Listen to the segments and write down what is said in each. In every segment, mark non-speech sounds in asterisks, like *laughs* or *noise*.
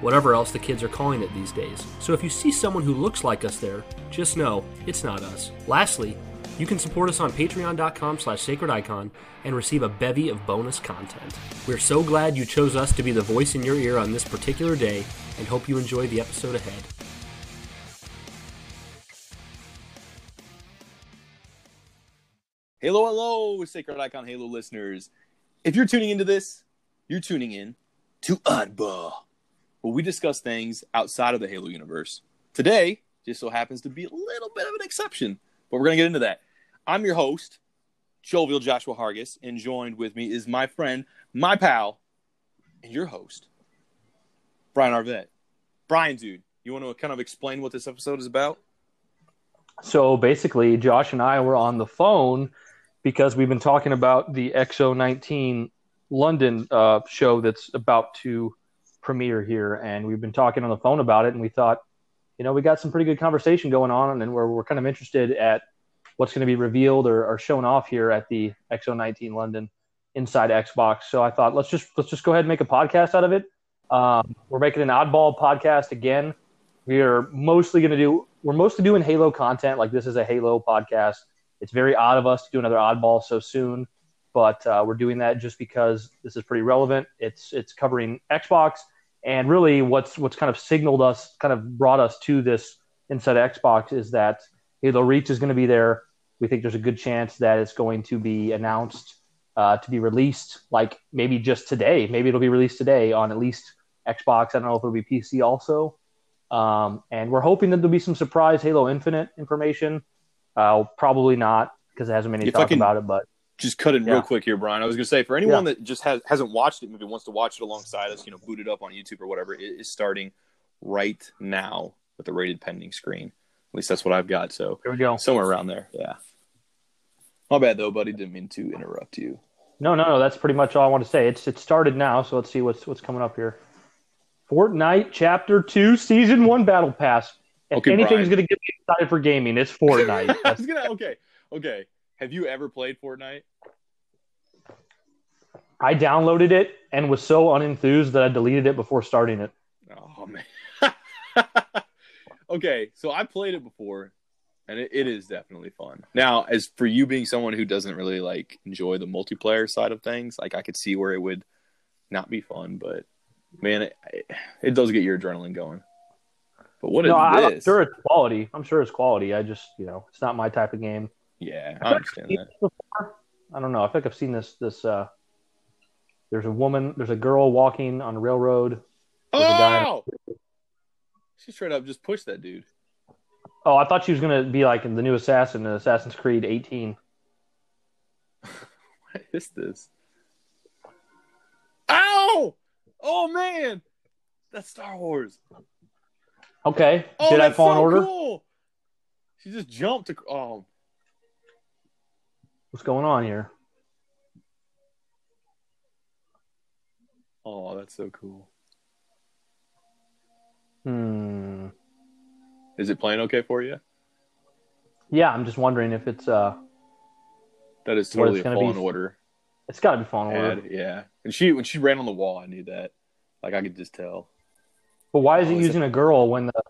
whatever else the kids are calling it these days. So if you see someone who looks like us there, just know it's not us. Lastly, you can support us on patreon.com slash sacredicon and receive a bevy of bonus content. We're so glad you chose us to be the voice in your ear on this particular day and hope you enjoy the episode ahead. Hello, hello, Sacred Icon Halo listeners. If you're tuning into this, you're tuning in to Oddball where we discuss things outside of the Halo universe. Today just so happens to be a little bit of an exception, but we're going to get into that. I'm your host, Jovial Joshua Hargis, and joined with me is my friend, my pal, and your host, Brian Arvett. Brian, dude, you want to kind of explain what this episode is about? So basically, Josh and I were on the phone because we've been talking about the X019 London uh, show that's about to premiere here, and we've been talking on the phone about it, and we thought, you know, we got some pretty good conversation going on, and we're we're kind of interested at what's going to be revealed or, or shown off here at the X019 London inside Xbox. So I thought let's just let's just go ahead and make a podcast out of it. Um, we're making an oddball podcast again. We are mostly going to do we're mostly doing Halo content. Like this is a Halo podcast. It's very odd of us to do another oddball so soon, but uh, we're doing that just because this is pretty relevant. It's it's covering Xbox and really, what's what's kind of signaled us, kind of brought us to this inside Xbox is that Halo Reach is going to be there. We think there's a good chance that it's going to be announced uh, to be released, like maybe just today. Maybe it'll be released today on at least Xbox. I don't know if it'll be PC also. Um, and we're hoping that there'll be some surprise Halo Infinite information. Uh, probably not because it hasn't been any talk about it, but just cut in yeah. real quick here, Brian. I was going to say for anyone yeah. that just has, hasn't watched it, maybe wants to watch it alongside us, you know, boot it up on YouTube or whatever. It is starting right now with the rated pending screen. At least that's what I've got. So here we go, somewhere around there. Yeah. My bad though, buddy. Didn't mean to interrupt you. No, no, no. That's pretty much all I want to say. It's it started now, so let's see what's what's coming up here. Fortnite Chapter Two, Season One Battle Pass. If okay, anything's going to get me excited for gaming, it's Fortnite. *laughs* I was gonna okay, okay. Have you ever played Fortnite? I downloaded it and was so unenthused that I deleted it before starting it. Oh man. *laughs* okay, so I played it before, and it, it is definitely fun. Now, as for you being someone who doesn't really like enjoy the multiplayer side of things, like I could see where it would not be fun, but man, it, it does get your adrenaline going. But what no, is this? I'm sure it's quality. I'm sure it's quality. I just, you know, it's not my type of game. Yeah, I, I understand that. I don't know. I think I've seen this. This uh, there's a woman. There's a girl walking on a railroad. Oh! She straight up just pushed that dude. Oh, I thought she was gonna be like in the new Assassin in Assassin's Creed 18. *laughs* what is this? Ow! Oh man, that's Star Wars. Okay. Oh, Jedi Fallen Order? Cool. She just jumped. To, oh What's going on here? Oh, that's so cool. Hmm. Is it playing okay for you? Yeah, I'm just wondering if it's uh. That is totally a fallen be... order. It's got to be fallen order. Yeah, and she when she ran on the wall, I knew that. Like I could just tell. But why is oh, it using a girl when the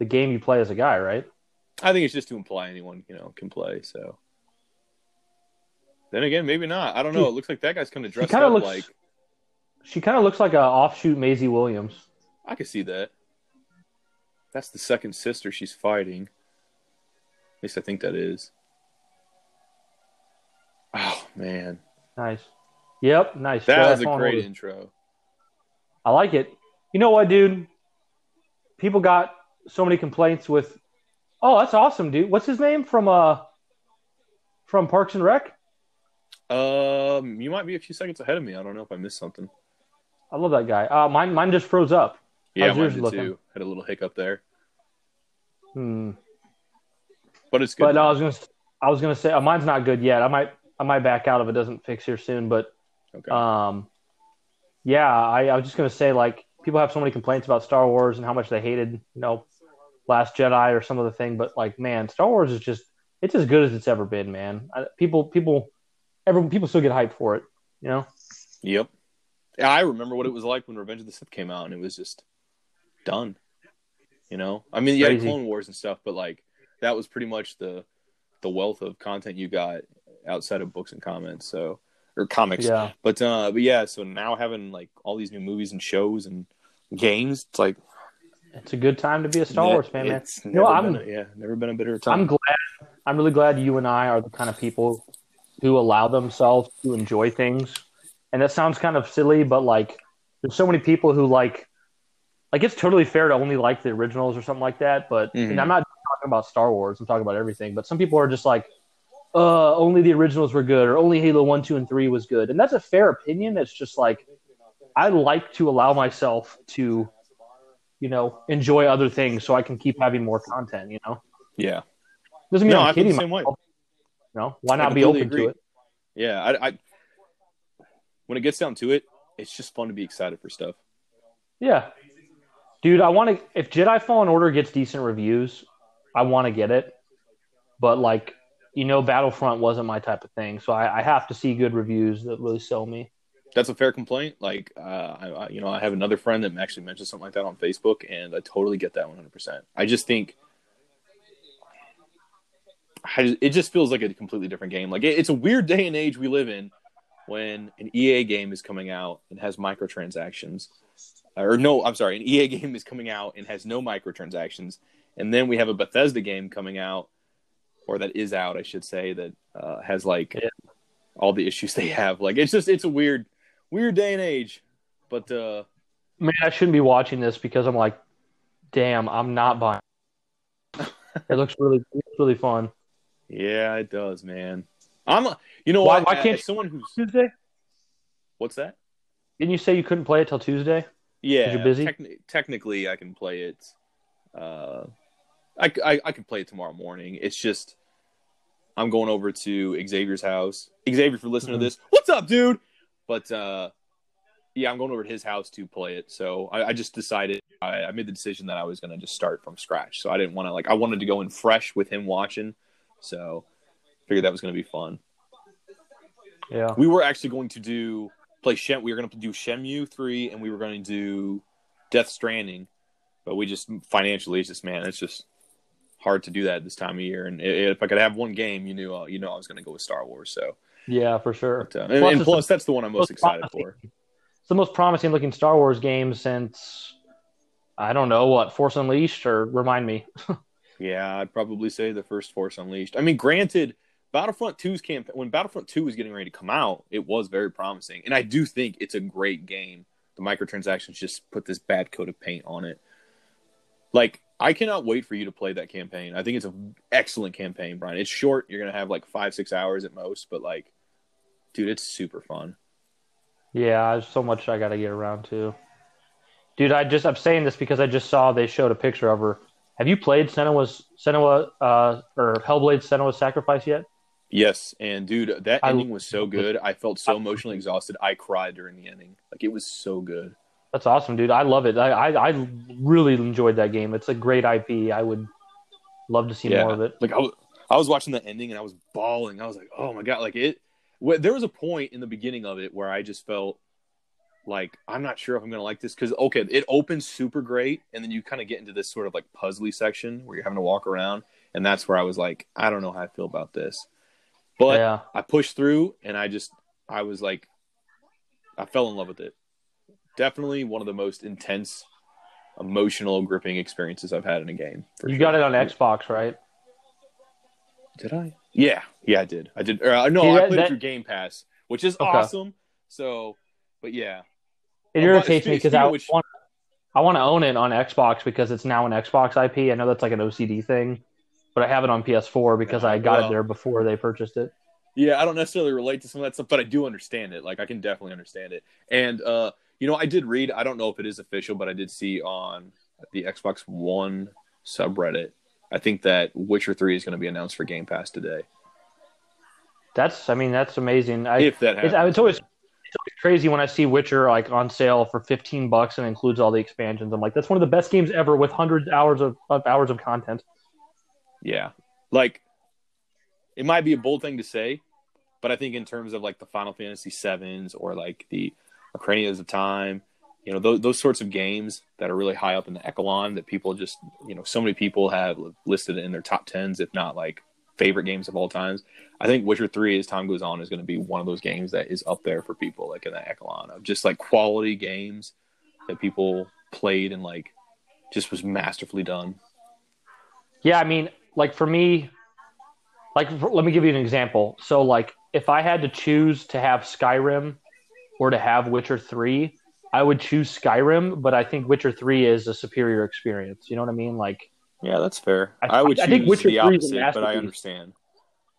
the game you play as a guy, right? I think it's just to imply anyone you know can play. So then again, maybe not. I don't know. It looks like that guy's kind of dressed up looks, like. She kind of looks like an offshoot Maisie Williams. I can see that. That's the second sister she's fighting. At least I think that is. Oh man, Nice. Yep. Nice. That was a great intro. I like it. You know what, dude? People got so many complaints with. Oh, that's awesome, dude. What's his name from uh from Parks and Rec? Um, you might be a few seconds ahead of me. I don't know if I missed something. I love that guy. Uh, mine mine just froze up. Yeah, How's mine did looking? too. Had a little hiccup there, Hmm. but it's good. But no, I was gonna I was gonna say uh, mine's not good yet. I might I might back out if it doesn't fix here soon. But okay. um, yeah, I, I was just gonna say like people have so many complaints about Star Wars and how much they hated you know Last Jedi or some other thing. But like man, Star Wars is just it's as good as it's ever been, man. I, people people everyone people still get hyped for it. You know. Yep. Yeah, I remember what it was like when Revenge of the Sith came out, and it was just done. You know, I mean, you had Clone Wars and stuff, but like that was pretty much the the wealth of content you got outside of books and comments. So or comics. Yeah. But uh, but yeah, so now having like all these new movies and shows and games, it's like It's a good time to be a Star Wars fan, man. It's You know, been I'm- a, yeah, never been a better time. I'm glad. I'm really glad you and I are the kind of people who allow themselves to enjoy things. And that sounds kind of silly, but like, there's so many people who like, like it's totally fair to only like the originals or something like that. But Mhm. and I'm not talking about Star Wars. I'm talking about everything. But some people are just like, uh, only the originals were good, or only Halo One, Two, and Three was good. And that's a fair opinion. It's just like, I like to allow myself to, you know, enjoy other things so I can keep having more content. You know. yeah, Doesn't mean No, I'm I feel the kidding same way. myself. You know, why not be open agree. to it? yeah. I, I when it gets down to it, it's just fun to be excited for stuff. Yeah, dude, I want to. If Jedi Fallen Order gets decent reviews, I want to get it. But like, you know, Battlefront wasn't my type of thing, so I, I have to see good reviews that really sell me. that's a fair complaint. Like, uh, I, I, you know, I have another friend that actually mentioned something like that on Facebook, and I totally get that 100. percent I just think I, it just feels like a completely different game. Like, it, it's a weird day and age we live in when an EA game is coming out and has microtransactions, or no, I'm sorry, an EA *laughs* game is coming out and has no microtransactions, and then we have a Bethesda game coming out, or that is out, I should say, that uh, has like Yeah. all the issues they have. Like, it's just it's a weird weird day and age. But uh Man, I shouldn't be watching this because I'm like, damn, I'm not buying. *laughs* it looks really, it looks really fun. Yeah, it does, man. I'm you know Why- why can't someone who's Tuesday? what's that? Didn't you say you couldn't play it till Tuesday? Yeah, you're busy? techni- technically, I can play it. Uh, I, I I can play it tomorrow morning. It's just I'm going over to Xavier's house. Xavier, for listening Mhm. to this, what's up, dude? But uh, yeah, I'm going over to his house to play it. So I, I just decided I, I made the decision that I was going to just start from scratch. So I didn't want to like I wanted to go in fresh with him watching. So figured that was going to be fun. Yeah. We were actually going to do play Shem. We were going to do Shenmue three, and we were going to do Death Stranding, but we just financially, it's just man, it's just hard to do that this time of year. And if I could have one game, you knew, uh, you know, I was going to go with Star Wars. So, Yeah, for sure. but, uh, and, Plus, and it's plus, that's the one I'm most most excited promising. for. It's the most promising looking Star Wars game since I don't know what Force Unleashed or remind me. *laughs* Yeah, I'd probably say the first Force Unleashed. I mean, granted, Battlefront 2's campaign when Battlefront 2 was getting ready to come out, it was very promising, and I do think it's a great game. The microtransactions just put this bad coat of paint on it. Like, I cannot wait for you to play that campaign. I think it's an excellent campaign, Brian. It's short; you're gonna have like five, six hours at most, but like, dude, it's super fun. Yeah, there's so much I got to get around to. Dude, I just I'm saying this because I just saw they showed a picture of her. Have you played Senua's Senua uh, or Hellblade Senua's Sacrifice yet? Yes, and dude, that I- ending was so good. I felt so emotionally exhausted. I cried during the ending. Like it was so good. That's awesome, dude. I love it. I, I I really enjoyed that game. It's a great IP. I would love to see Yeah. more of it. Like I was, I was watching the ending and I was bawling. I was like, oh my god! Like it. There was a point in the beginning of it where I just felt like I'm not sure if I'm gonna like this because okay, it opens super great, and then you kind of get into this sort of like puzzly section where you're having to walk around, and that's where I was like, I don't know how I feel about this. But yeah, I pushed through, and I just I was like, I fell in love with it. Definitely one of the most intense, emotional, gripping experiences I've had in a game. for you sure. got it on Xbox, right? Did I? Yeah, yeah, I did. I did. Uh, no, See, I played that- it through Game Pass, which is Okay. awesome. So, but yeah, It irritates me because I which- want I want to own it on Xbox because it's now an Xbox IP. I know that's like an OCD thing, but I have it on PS4 because I got well. it there before they purchased it. Yeah, I don't necessarily relate to some of that stuff, but I do understand it. Like I can definitely understand it. And uh, you know, I did read, I don't know if it is official, but I did see on the Xbox One subreddit, I think that Witcher 3 is going to be announced for Game Pass today. That's I mean that's amazing. I if that happens. it's it's always crazy when I see Witcher like on sale for 15 bucks and includes all the expansions. I'm like that's one of the best games ever with hundreds of hours of, of hours of content. Yeah. Like it might be a bold thing to say, but I think in terms of like the Final Fantasy sevens or like the Ocarinas of Time, you know, those, those sorts of games that are really high up in the echelon that people just, you know, so many people have listed in their top tens, if not like favorite games of all times. I think Witcher 3, as time goes on, is going to be one of those games that is up there for people, like in that echelon of just like quality games that people played and like just was masterfully done. Yeah, I mean, like for me, like for- let me give you an example. So like if I had to choose to have Skyrim or to have Witcher 3, I would choose Skyrim, but I think Witcher 3 is a superior experience. You know what I mean? Like Yeah, that's fair. I- I, would I choose think Witcher the 3 is a opposite, but I understand.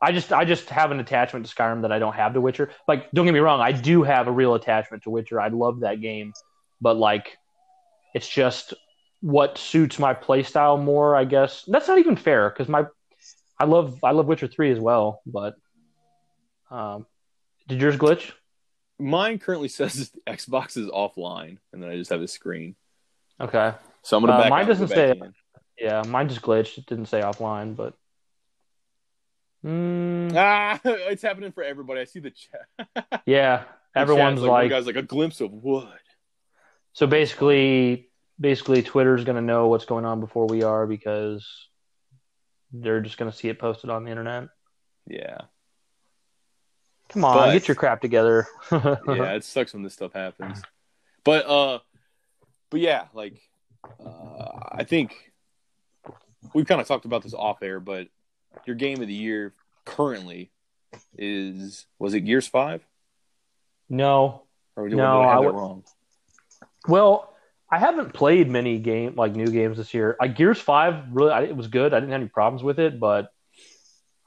I just I just have an attachment to Skyrim that I don't have to Witcher. Like don't get me wrong, I do have a real attachment to Witcher. I love that game, but like it's just what suits my playstyle more, I guess. That's not even fair cuz my I love I love Witcher 3 as well, but um did yours glitch? Mine currently says the *laughs* Xbox is offline, and then I just have a screen. Okay. So I'm gonna Uh, back mine out doesn't back say- in. Yeah, mine just glitched. It didn't say offline, but Mm, *laughs* Ah, it's happening for everybody. I see the chat. *laughs* Yeah, everyone's one like guy's like a glimpse of wood. So basically, basically, Twitter's going to know what's going on before we are because they're just going to see it posted on the internet. Yeah, Come on, But- get your crap together. *laughs* yeah. It sucks when this stuff happens. But uh, but yeah, like uh, I think we've kind of talked about this off air, but your game of the year currently is was it Gears Five? no, Or did, No, did I have I that would- wrong? well, I haven't played many game like new games this year. Like Gears Five, really, I, it was good. I didn't have any problems with it, but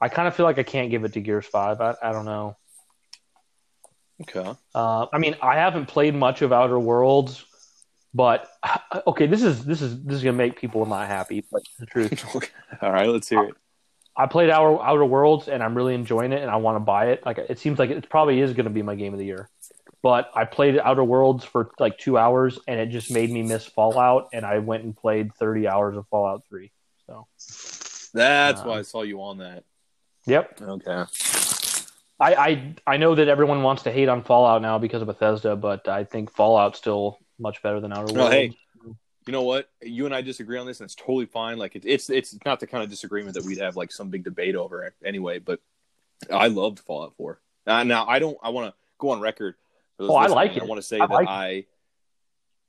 I kind of feel like I can't give it to Gears Five. I, I don't know. Okay. Uh, I mean, I haven't played much of Outer Worlds, but *sighs* okay, this is this is this is gonna make people not happy. But the truth. *laughs* All right, let's hear it. I played Outer, Outer Worlds and I'm really enjoying it and I want to buy it. Like it seems like it probably is going to be my game of the year. But I played Outer Worlds for like 2 hours and it just made me miss Fallout and I went and played 30 hours of Fallout 3. So, That's Um, why I saw you on that. yep. Okay. I, I I know that everyone wants to hate on Fallout now because of Bethesda, but I think Fallout still much better than No, Worlds. hey. You know what? You and I disagree on this, and it's totally fine. Like it, it's it's not the kind of disagreement that we'd have like some big debate over anyway. But I loved Fallout Four. Uh, now I don't. I want to go on record. Oh, I like it. I want to say I that like it. I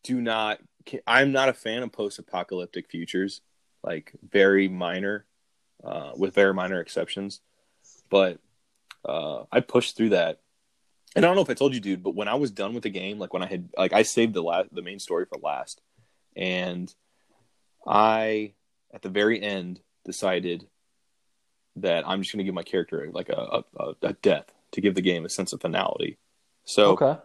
do not. I'm not a fan of post-apocalyptic futures. Like very minor, uh, with very minor exceptions. But uh, I pushed through that. And I don't know if I told you, dude, but when I was done with the game, like when I had, like, I saved the last, the main story for last, and I, at the very end, decided that I'm just going to give my character like a, a, a death to give the game a sense of finality. So Okay.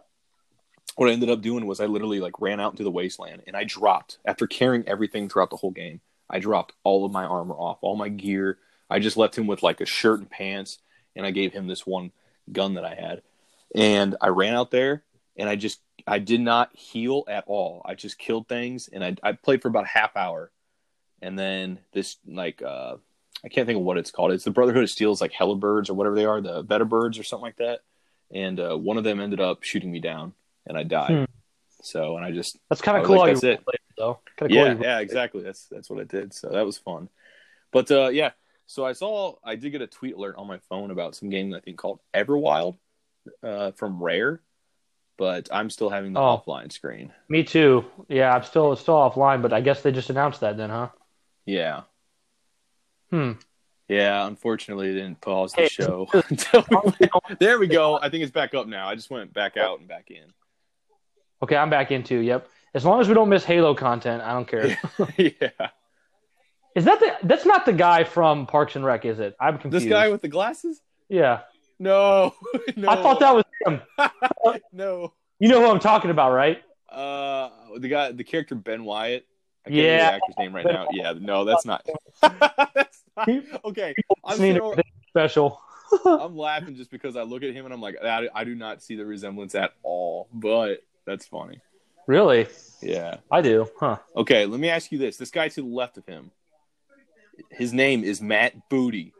what I ended up doing was I literally like ran out into the wasteland and I dropped after carrying everything throughout the whole game. I dropped all of my armor off, all my gear. I just left him with like a shirt and pants, and I gave him this one gun that I had. And I ran out there and I just I did not heal at all. I just killed things and I I played for about a half hour, and then this like uh I can't think of what it's called. It's the Brotherhood of Steel's like Hellabirds or whatever they are, the Vertibirds or something like that. And uh, one of them ended up shooting me down, and I died. Hmm. So, and I just That's kind of cool like, that's it. played though. Kinda yeah, yeah, exactly. That's that's what I did. So that was fun. But uh, yeah, so I saw I did get a tweet alert on my phone about some game I think called Everwild uh, from Rare, but I'm still having the Oh. offline screen. Me too. Yeah, I'm still still offline, but I guess they just announced that then, huh? Yeah, Hmm. Yeah, unfortunately, it didn't pause the Hey, show. *laughs* *laughs* we- *laughs* there we go. I think it's back up now. I just went back out and back in. Okay, I'm back into. Yep. As long as we don't miss Halo content, I don't care. yeah, Is that the? That's not the guy from Parks and Rec, is it? I'm confused. this guy with the glasses. yeah, No, *laughs* no. I thought that was him. *laughs* no. You know who I'm talking about, right? Uh, the guy, the character Ben Wyatt. I can't Yeah. the actor's name right now. Yeah, no, that's not. *laughs* that's not. Okay, I'm, Seen still- special. I'm laughing just because I look at him and I'm like, I, I do not see the resemblance at all. But that's funny. Really? Yeah. I do. Huh. Okay, let me ask you this: this guy to the left of him, his name is Matt Booty.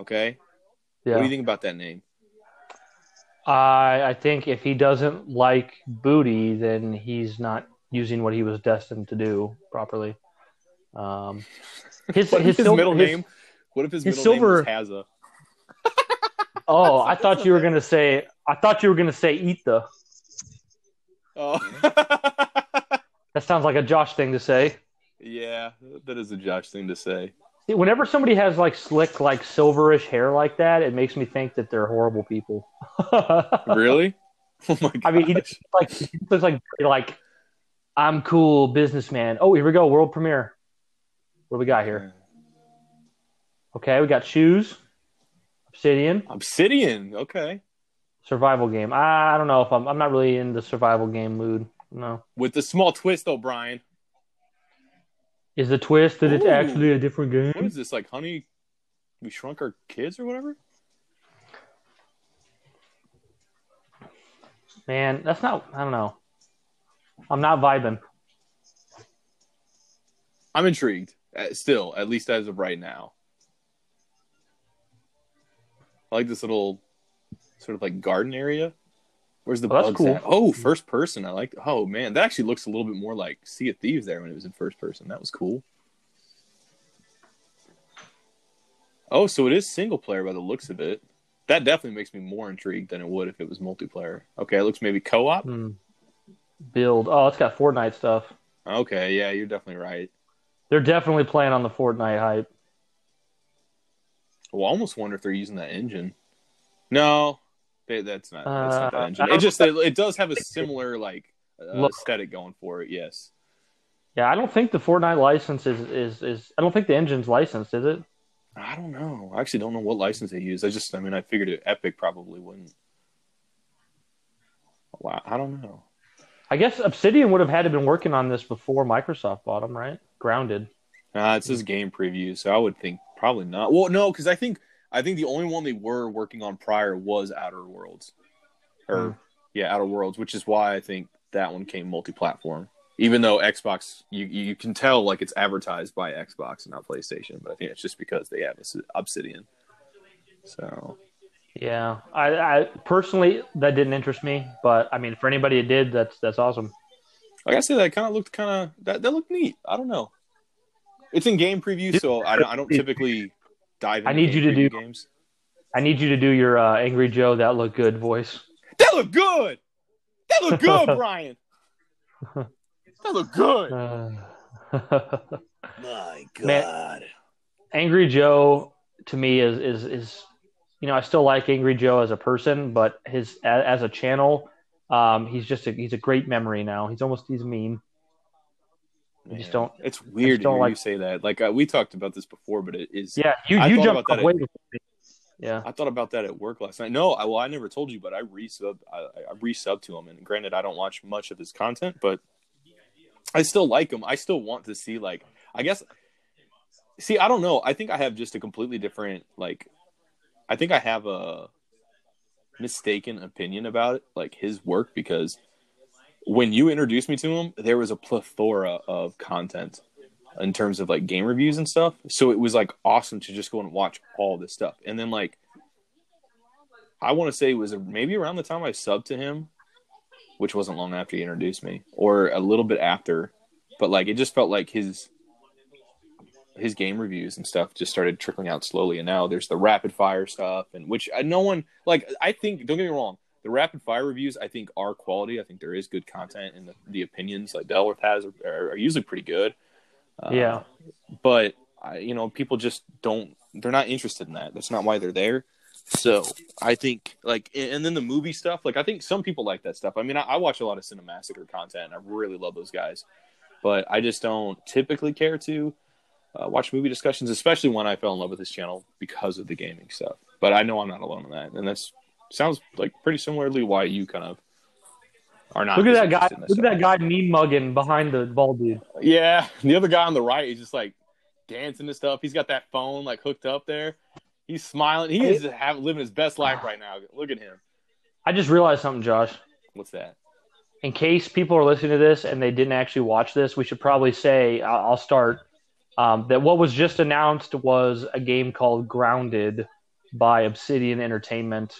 Okay, Yeah. what do you think about that name? I I think if he doesn't like booty, then he's not using what he was destined to do properly. Um, his *laughs* his, his, sil- middle his- name? What if his, his middle silver- name was Hazza? *laughs* Oh, I thought you were gonna say. I thought you were gonna say eat the. Oh, That sounds like a Josh thing to say. *laughs* yeah, that is a Josh thing to say. Whenever somebody has like slick, like silverish hair like that, it makes me think that they're horrible people. *laughs* Really? *laughs* Oh my god! I mean, he just like he looks like like I'm cool businessman. Oh, here we go, world premiere. What do we got here? Hmm. Okay, we got shoes, obsidian, Obsidian. Okay, survival game. I, I don't know if I'm. I'm not really in the survival game mood. No. with the small twist though, Brian. Is the twist that it's Ooh. actually a different game? What is this like, honey? We shrunk our kids or whatever. Man, that's not. I don't know. I'm not vibing. I'm intrigued. uh, Still, at least as of right now. I like this little sort of like garden area. Where's the Oh, that's bugs cool. at? Oh, first person. I like. Oh man, that actually looks a little bit more like Sea of Thieves there when it was in first person. That was cool. Oh, so it is single player by the looks of it. That definitely makes me more intrigued than it would if it was multiplayer. Okay, it looks maybe co-op. Hmm. Build. Oh, it's got Fortnite stuff. Okay, yeah, you're definitely right. They're definitely playing on the Fortnite hype. Well, I almost wonder if they're using that engine. No, they, that's not. That's not that Uh, engine. It just it, it does have a similar like uh, Look. aesthetic going for it. Yes. Yeah, I don't think the Fortnite license is, is is I don't think the engine's licensed, is it? I don't know. I actually don't know what license they use. I just, I mean, I figured it, Epic probably wouldn't. Wow, I don't know. I guess Obsidian would have had to been working on this before Microsoft bought them, right? Grounded. Uh, it says game preview, so I would think probably not. Well, no, because I think I think the only one they were working on prior was Outer Worlds, or Hmm. yeah, Outer Worlds, which is why I think that one came multi-platform. Even though Xbox, you you can tell like it's advertised by Xbox and not PlayStation, but I think it's just because they have Obsidian. So Yeah, I, I personally that didn't interest me, but I mean, for anybody it did, that's that's awesome. like I said, that kind of looked kind of that that looked neat. I don't know. It's in game preview, so I don't, I don't typically dive. Into I need you to do- games. I need you to do your uh, Angry Joe that look good voice. That look good. That look good, *laughs* Brian. *laughs* That look good. Uh, *laughs* My Man. Angry Joe to me is is is you know I still like Angry Joe as a person, but his a- as a channel, um, he's just a, he's a great memory now. He's almost he's mean. I just don't- It's weird to don't like- you say that. Like uh, we talked about this before, but it is. Yeah, you I you jumped about that off way before me. Yeah, I thought about that at work last night. No, I, well, I never told you, but I resub. I, I resub to him, and granted, I don't watch much of his content, but I still like him. I still want to see, like, I guess. See, I don't know. I think I have just a completely different, like, I think I have a mistaken opinion about it, like his work, because when you introduced me to him, there was a plethora of content in terms of like game reviews and stuff. So it was like awesome to just go and watch all this stuff. And then like I want to say it was maybe around the time I subbed to him, which wasn't long after he introduced me, or a little bit after. But like it just felt like his his game reviews and stuff just started trickling out slowly. And now there's the rapid fire stuff, and which uh, no one like. I think don't get me wrong, the rapid fire reviews I think are quality. I think there is good content, and the, the opinions like Delworth has are, are usually pretty good. Uh, yeah. but I, you know, people just don't they're not interested in that. That's not why they're there. So I think like, and then the movie stuff. Like I think some people like that stuff. I mean, I, I watch a lot of Cinemassacre content. And I really love those guys, but I just don't typically care to uh, watch movie discussions, especially when I fell in love with this channel because of the gaming stuff. But I know I'm not alone in that, and that's sounds like pretty similarly why you kind of are not. Look at that guy. Look at that guy mean mugging behind the bald dude. Yeah, the other guy on the right is just like dancing and stuff. He's got that phone like hooked up there. He's smiling. He is have, living his best life right now. Look at him. I just realized something, Josh. What's that? In case people are listening to this and they didn't actually watch this, we should probably say I'll I'll start um, that what was just announced was a game called Grounded by Obsidian Entertainment.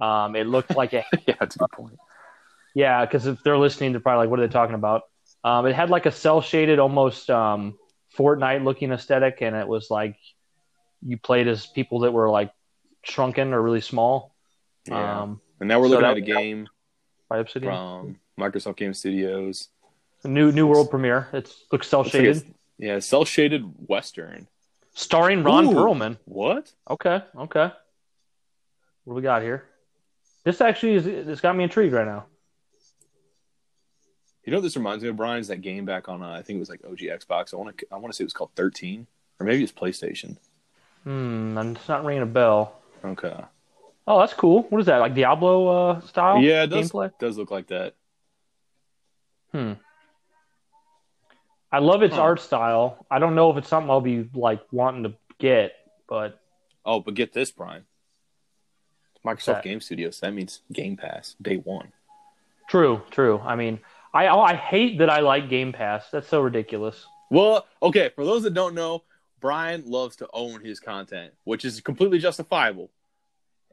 Um, it looked like a *laughs* yeah, that's a good point. Yeah, because if they're listening, they're probably like, "What are they talking about?" Um, it had like a cell shaded, almost um, Fortnite looking aesthetic, and it was like you played as people that were like shrunken or really small. Yeah. Um, and now we're so looking at a game by Obsidian, from Microsoft Game Studios. a new new world premiere. It looks cell Looks like shaded, yeah, cell shaded Western. starring Ron Ooh. Perlman. What? Okay, okay. What do we got here? This actually is. This got me intrigued right now. You know what this reminds me of, Brian's that game back on? Uh, I think it was like OG Xbox. I want to. I want to say it was called 13, or maybe it's PlayStation. Hmm, and it's not ringing a bell. Okay. Oh, that's cool. What is that? Like Diablo uh, style? yeah, it does, gameplay. does look like that. Hmm. I love its Huh. art style. I don't know if it's something I'll be like wanting to get, but Oh, but get this, Brian. Microsoft that? Game Studios. That means Game Pass day one. true, true. I mean, I I hate that I like Game Pass. That's so ridiculous. Well, okay. For those that don't know, Brian loves to own his content, which is completely justifiable.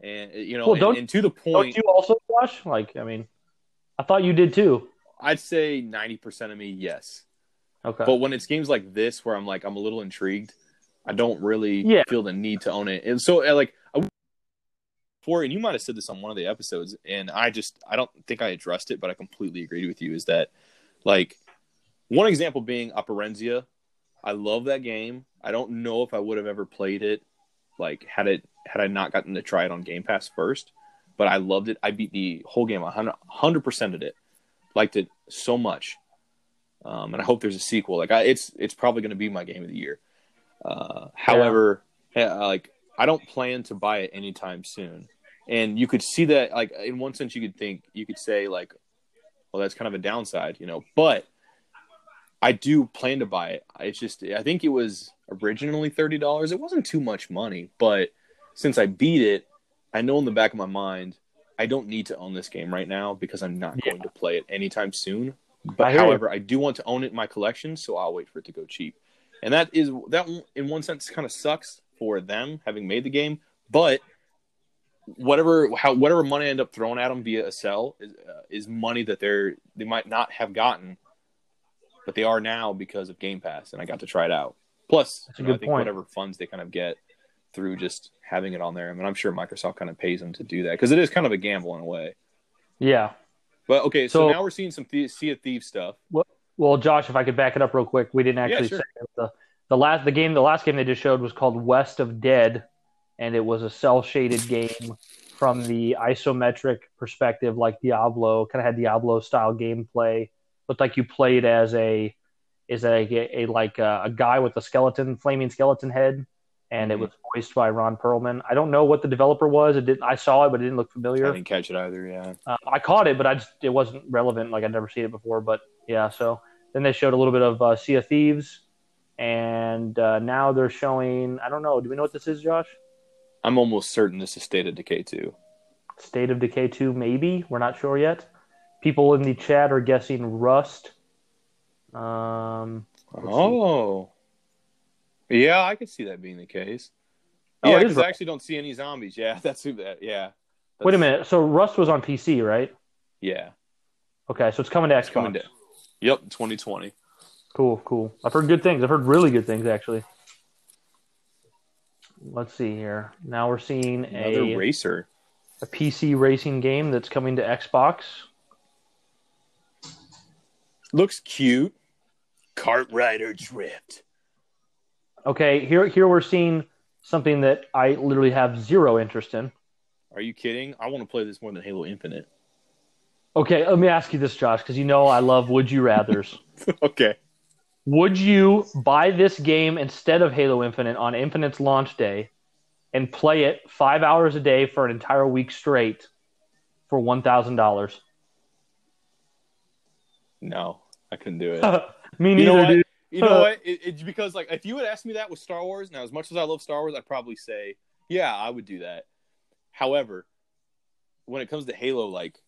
And you know, Well, and, don't- and to the point. Don't you also watch? Like, I mean, I thought you did too. I'd say ninety percent of me, yes. Okay. But when it's games like this, where I'm like, I'm a little intrigued, I don't really Yeah. feel the need to own it. And so, uh, like, Before, and you might have said this on one of the episodes, and I just, I don't think I addressed it, but I completely agreed with you. Is that, like, one example being Operencia. I love that game. I don't know if I would have ever played it, like, had it, had I not gotten to try it on Game Pass first. But I loved it. I beat the whole game. 100 percent of it. Liked it so much um, and I hope there's a sequel. Like I, it's it's probably going to be my game of the year. Uh, however, yeah, like I don't plan to buy it anytime soon. And you could see that, like in one sense, you could think you could say like, well, that's kind of a downside, you know. But I do plan to buy it. It's just I think it was originally thirty dollars. It wasn't too much money, but since I beat it, I know in the back of my mind I don't need to own this game right now because I'm not Yeah. going to play it anytime soon. But you. however, I do want to own it in my collection, so I'll wait for it to go cheap. And that is that in one sense kind of sucks for them having made the game, but whatever how whatever money I end up throwing at them via a sell is, uh, is money that they're they might not have gotten, but they are now because of Game Pass, and I got to try it out. Plus, a you know, I good think point. whatever funds they kind of get through just having it on there. I mean, I'm sure Microsoft kind of pays them to do that because it is kind of a gamble in a way. Yeah. But okay, so, So- now we're seeing some Thie- Sea of Thieves stuff. Well, well, Josh, if I could back it up real quick, we didn't Yeah, actually sure. say the the last the game the last game they just showed was called West of Dead, and it was a cell shaded game from the isometric perspective, like Diablo. Kind of had Diablo style gameplay. Looked like you played as a is a, a, a like a, a guy with a skeleton, flaming skeleton head, and it Mhm. was voiced by Ron Perlman. I don't know what the developer was. It didn't. I saw it, but it didn't look familiar. I didn't catch it either. Yeah. Um, I caught it, but I just it wasn't relevant. Like I'd never seen it before. But yeah, so then they showed a little bit of uh, Sea of Thieves, and uh, now they're showing. I don't know. Do we know what this is, Josh? I'm almost certain this is State of Decay 2. State of Decay two, maybe. We're not sure yet. People in the chat are guessing Rust. Um, Let's see. Oh. Yeah, I could see that being the case. Oh, yeah, because I actually don't see any zombies. Yeah, *laughs* that's who that. Yeah. wait a minute. So Rust was on PC, right? Yeah. Okay, so it's coming to Xbox. Coming to... Yep, 2020. Cool, cool. I've heard good things. I've heard really good things actually. Let's see here. Now we're seeing Another a racer. a PC racing game that's coming to Xbox. Looks cute. Kart Rider Drift. Okay, here here we're seeing something that I literally have zero interest in. Are you kidding? I want to play this more than Halo Infinite. Okay, let me ask you this, Josh, because you know I love would you rather's. *laughs* okay. Would you buy this game instead of Halo Infinite on Infinite's launch day and play it five hours a day for an entire week straight for one thousand dollars? No, I couldn't do it. *laughs* Me You neither, know dude. You know what? *laughs* It, it's because like if you had asked me that with Star Wars, now as much as I love Star Wars, I'd probably say, yeah, I would do that. However, when it comes to Halo, like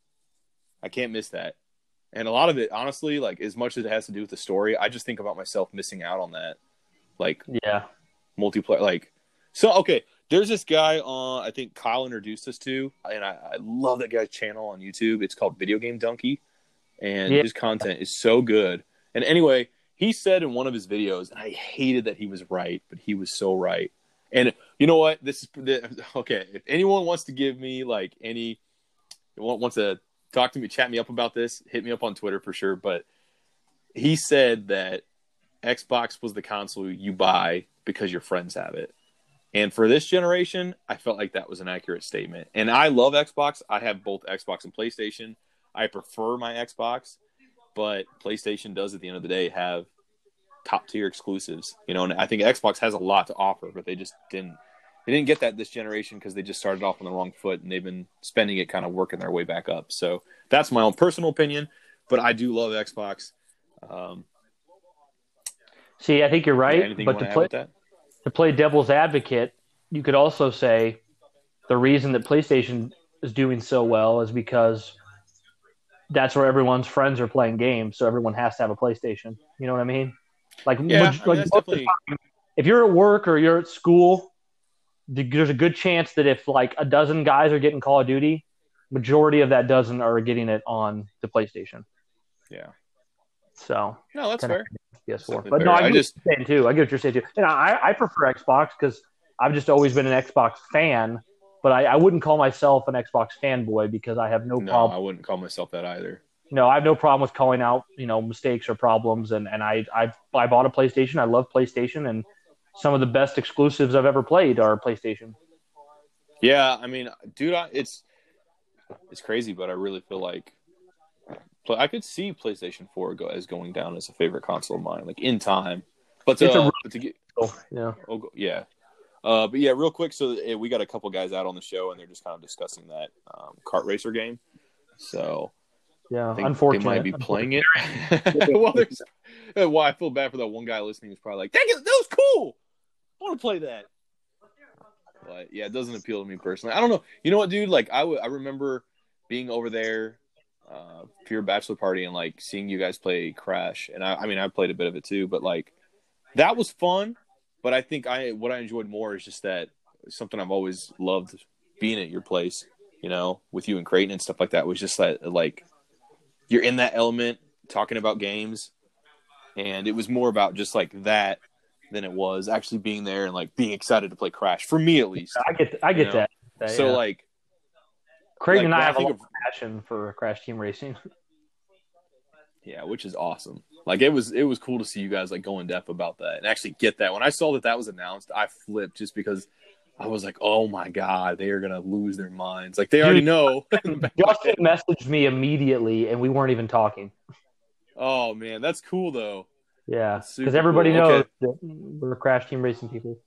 I can't miss that. And a lot of it, honestly, like as much as it has to do with the story, I just think about myself missing out on that. Like Yeah. multiplayer like so okay, there's this guy on I think Kyle introduced us to, and I, I love that guy's channel on YouTube. It's called Video Game Dunkey. And Yeah. his content is so good. And anyway, he said in one of his videos, and I hated that he was right, but he was so right. And you know what? This is okay. If anyone wants to give me like any wants to talk to me, chat me up about this, hit me up on Twitter for sure. But he said that Xbox was the console you buy because your friends have it. And for this generation, I felt like that was an accurate statement. And I love Xbox. I have both Xbox and PlayStation. I prefer my Xbox, but PlayStation does at the end of the day have top tier exclusives. You know, and I think Xbox has a lot to offer, but they just didn't they didn't get that this generation because they just started off on the wrong foot and they've been spending it kind of working their way back up. So that's my own personal opinion, but I do love Xbox. Um, See, I think you're right, anything but to want to add play to play devil's advocate, you could also say the reason that PlayStation is doing so well is because that's where everyone's friends are playing games, so everyone has to have a PlayStation. You know what I mean? Like, Yeah, would- I mean, like that's most of the definitely if you're at work or you're at school, there's a good chance that if like a dozen guys are getting Call of Duty, majority of that dozen are getting it on the PlayStation. yeah. So No, that's fair. PS4. Something But no. I, I get just- saying too. I get what you're saying too. And I, I prefer Xbox because I've just always been an Xbox fan. But I, I wouldn't call myself an Xbox fanboy because I have no, No, problem. I wouldn't call myself that either. No, I have no problem with calling out you know mistakes or problems. And and I I I bought a PlayStation. I love PlayStation, and some of the best exclusives I've ever played are PlayStation. Yeah, I mean, dude, I, it's it's crazy, but I really feel like I could see PlayStation 4 go as going down as a favorite console of mine, like in time. But to, It's a- but to get, yeah, oh, yeah, uh, but yeah, real quick. So eh, we got a couple guys out on the show, and they're just kind of discussing that um, kart racer game. So yeah. Think they might be playing it. *laughs* well, there's uh, well, I feel bad for that one guy listening who's probably like, "Dang it, that was cool. I want to play that." But yeah, it doesn't appeal to me personally. I don't know. You know what, dude? Like I I remember being over there uh, for your bachelor party and like seeing you guys play Crash, and I, I mean I played a bit of it too, but like that was fun. But I think I what I enjoyed more is just that something I've always loved being at your place, you know, with you and Creighton and stuff like that was just that like you're in that element talking about games and it was more about just like that than it was actually being there and like being excited to play Crash for me at least. I get I get You know? that. that. So yeah. like Craig like, and I I have a lot of- passion for Crash Team Racing. *laughs* yeah, which is awesome. Like it was it was cool to see you guys like go in depth about that and actually get that. When I saw that that was announced, I flipped just because I was like, "Oh my god, they are going to lose their minds." Like they already know. *laughs* Justin *laughs* messaged me immediately, and we weren't even talking. oh man, that's cool though. Yeah, because everybody cool. knows Okay. that we're Crash Team Racing people.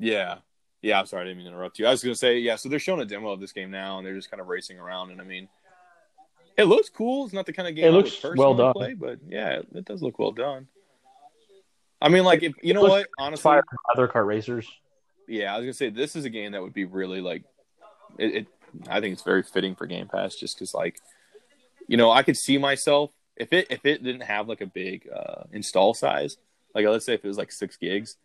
Yeah. Yeah, I'm sorry, I didn't mean to interrupt you. I was going to say, yeah, so they're showing a demo of this game now, and they're just kind of racing around. And I mean, it looks cool. It's not the kind of game It I looks personally well done. play, but yeah, it, it does look well done. I mean, like, if you know what, honestly, other kart racers. yeah, I was gonna say this is a game that would be really like, it. it I think it's very fitting for Game Pass, just because like, you know, I could see myself if it if it didn't have like a big uh, install size, like let's say if it was like six gigs,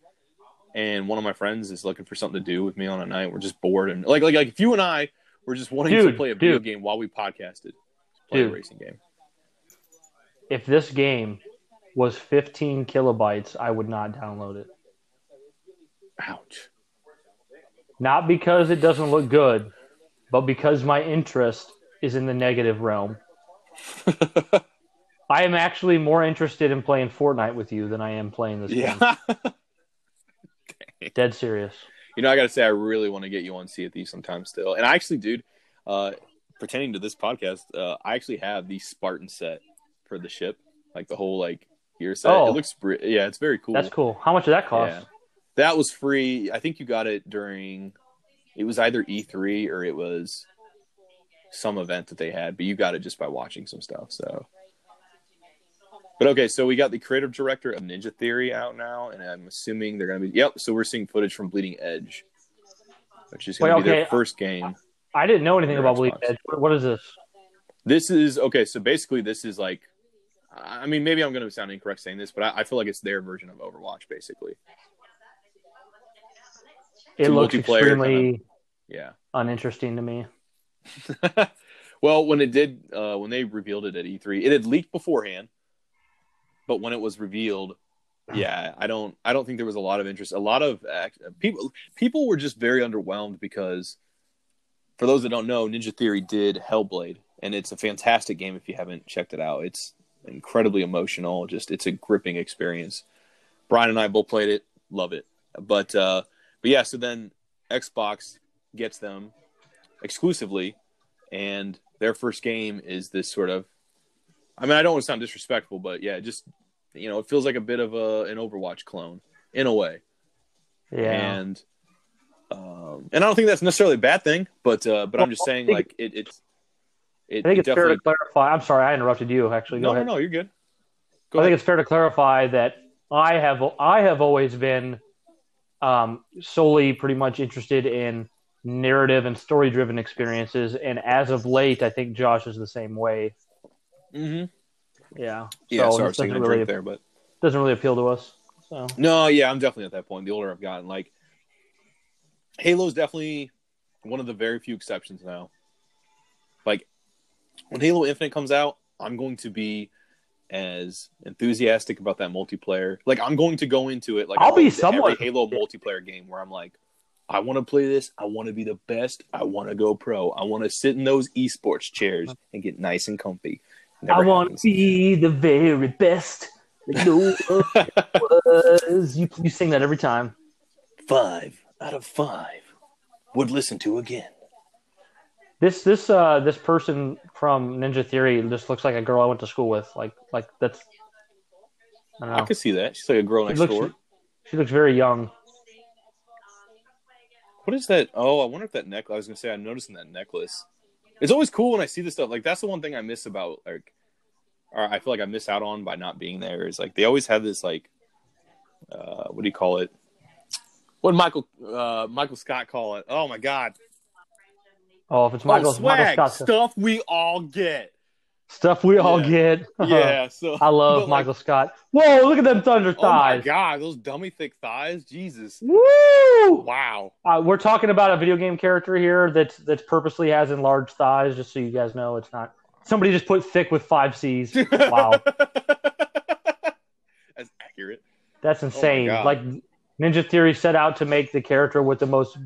and one of my friends is looking for something to do with me on a night, we're just bored and like like like if you and I were just wanting to play a video dude. game while we podcasted, play Dude. a racing game. If this game was 15 kilobytes, I would not download it. Ouch. Not because it doesn't look good, but because my interest is in the negative realm. *laughs* I am actually more interested in playing Fortnite with you than I am playing this game. *laughs* yeah. Dead serious. You know, I got to say, I really want to get you on Sea of Thieves sometime still. And I actually, dude, uh, pertaining to this podcast, uh, I actually have the Spartan set for the ship, like the whole like gear set. Oh. It looks, yeah, it's very cool. That's cool. How much did that cost? Yeah. That was free. I think you got it during. It was either E3 or it was some event that they had, but you got it just by watching some stuff. So, but okay, so we got the creative director of Ninja Theory out now, and I'm assuming they're going to be. Yep. So we're seeing footage from Bleeding Edge, which is going to be their first game. I didn't know anything about Bleeding Edge. What- is this? This is okay. So basically, this is like. I mean, maybe I'm going to sound incorrect saying this, but I, I feel like it's their version of Overwatch, basically. It Two looks extremely Yeah. uninteresting to me. *laughs* well, when it did, uh, when they revealed it at E3, it had leaked beforehand, but when it was revealed, yeah, I don't, I don't think there was a lot of interest. A lot of act- people, people were just very underwhelmed because, for those that don't know, Ninja Theory did Hellblade, and it's a fantastic game if you haven't checked it out. It's incredibly emotional. Just, it's a gripping experience. Brian and I both played it, love it. But, uh, but yeah, so then Xbox gets them exclusively and their first game is this sort of I mean I don't want to sound disrespectful but yeah just you know it feels like a bit of a an Overwatch clone in a way Yeah. and um and I don't think that's necessarily a bad thing but uh but I'm just saying like it it's it, I think it it's fair to clarify. I'm sorry, I interrupted you. Actually, go no ahead. no no you're good go I think it's fair to clarify that I have I have always been um, solely pretty much interested in narrative and story driven experiences, and as of late, I think Josh is the same way. Mm-hmm. Yeah. yeah So sorry I was taking a doesn't drink really there but doesn't really appeal to us. So No, yeah, I'm definitely at that point. The older I've gotten, like Halo's definitely one of the very few exceptions now. Like when Halo Infinite comes out, I'm going to be as enthusiastic about that multiplayer. Like I'm going to go into it like I'll be somewhat- Halo multiplayer game where I'm like, I want to play this. I want to be the best. I want to go pro. I want to sit in those esports chairs and get nice and comfy. Never I want to be the very best. Like no *laughs* was. You you sing that every time. five out of five would listen to again. This this uh this person from Ninja Theory just looks like a girl I went to school with. Like like that's I don't know. I could see that. She's like a girl She next looks, door. she looks very young. What is that? Oh, I wonder if that necklace. I was gonna say I'm noticing that necklace. It's always cool when I see this stuff. Like that's the one thing I miss about like, or I feel like I miss out on by not being there. Is like they always have this like, uh, what do you call it? What Michael uh, Michael Scott call it? Oh my God! Oh, if it's Michael, oh, swag Michael Scott stuff, stuff we all get. Stuff we all Yeah. get. *laughs* Yeah, so I love but, like, Michael Scott. Whoa, look at them thunder thighs! Oh my. God, those dummy thick thighs! Jesus! Woo! Wow. Uh, we're talking about a video game character here that that purposely has enlarged thighs, just so you guys know it's not. Somebody just put thick with five C's. Wow, *laughs* That's accurate. that's insane. God. like Ninja Theory set out to make the character with the most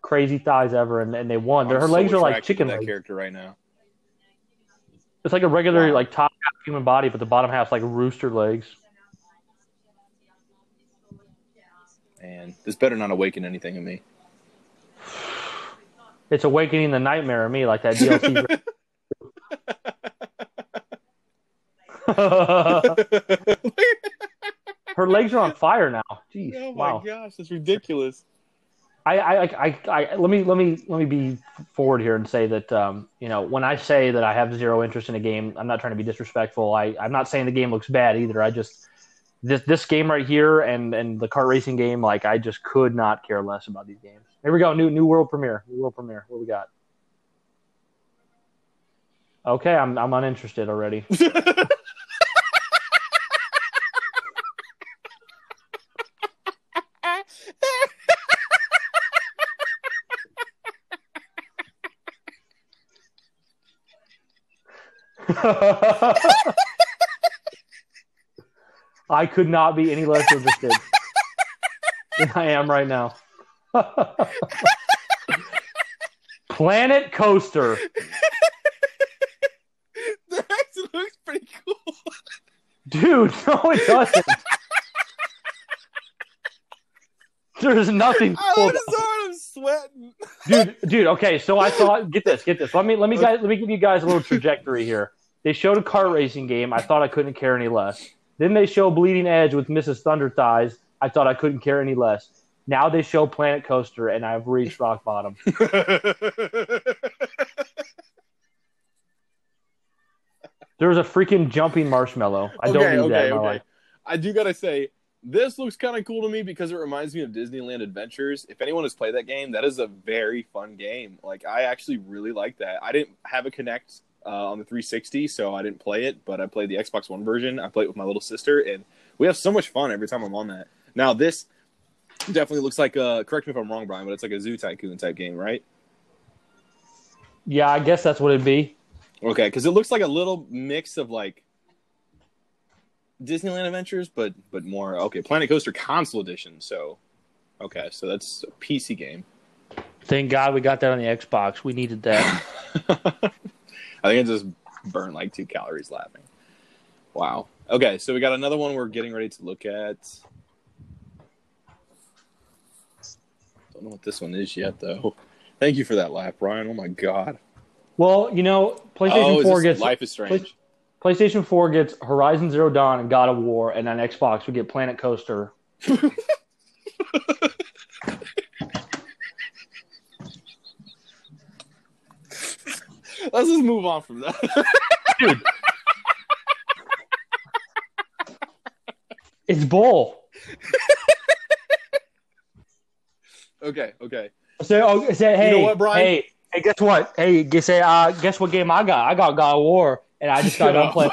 crazy thighs ever, and, and they won. I'm Her so legs are like chicken that legs. character right now. It's like a regular Wow. like top half human body, but the bottom half's like rooster legs. And this better not awaken anything in me. It's awakening the nightmare in me, like that DLC. *laughs* *laughs* Her legs are on fire now. Jeez, oh my wow. gosh, that's ridiculous. I, I, I, I, let me, let me, let me be forward here and say that, um, you know, when I say that I have zero interest in a game, I'm not trying to be disrespectful. I, I'm not saying the game looks bad either. I just, this, this game right here and, and the kart racing game, like I just could not care less about these games. Here we go. New, new world premiere, new world premiere. What we got? Okay. I'm, I'm uninterested already. *laughs* *laughs* I could not be any less interested than I am right now. *laughs* Planet Coaster. *laughs* that actually looks pretty cool. Dude, no, it doesn't. There's nothing cool. I'm about- sorry. sweating. Dude, dude. Okay, so I thought, get this, get this. Let me, let me, guys, let me give you guys a little trajectory here. They showed a car racing game. I thought I couldn't care any less. Then they show Bleeding Edge with Mrs. Thunder Thighs. I thought I couldn't care any less. Now they show Planet Coaster, and I've reached rock bottom. *laughs* There's a freaking jumping marshmallow. I don't okay, need okay, that in my okay. life. I do gotta say, this looks kind of cool to me because it reminds me of Disneyland Adventures. If anyone has played that game, that is a very fun game. Like I actually really like that. I didn't have a Kinect uh, on the 360, so I didn't play it, but I played the Xbox One version. I played it with my little sister, and we have so much fun every time I'm on that. Now this definitely looks like a. Correct me if I'm wrong, Brian, but it's like a Zoo Tycoon type game, right? Yeah, I guess that's what it'd be. Okay, because it looks like a little mix of like Disneyland Adventures, but but more okay. Planet Coaster Console Edition. So okay, so that's a PC game. Thank God we got that on the Xbox. We needed that. *laughs* I think it just burned like two calories laughing. Wow. Okay, so we got another one we're getting ready to look at. Don't know what this one is yet, though. Thank you for that laugh, Brian. Oh my god. well, you know, oh, PlayStation is 4 gets Life is Strange. PlayStation 4 gets Horizon Zero Dawn and God of War, and on Xbox we get Planet Coaster. Let's just move on from that. Dude. it's bull. okay, okay. Say, oh, say, hey, know what, Brian? hey, hey, guess what? Hey, guess, say, uh, guess what game I got? I got God of War, and I just got done playing.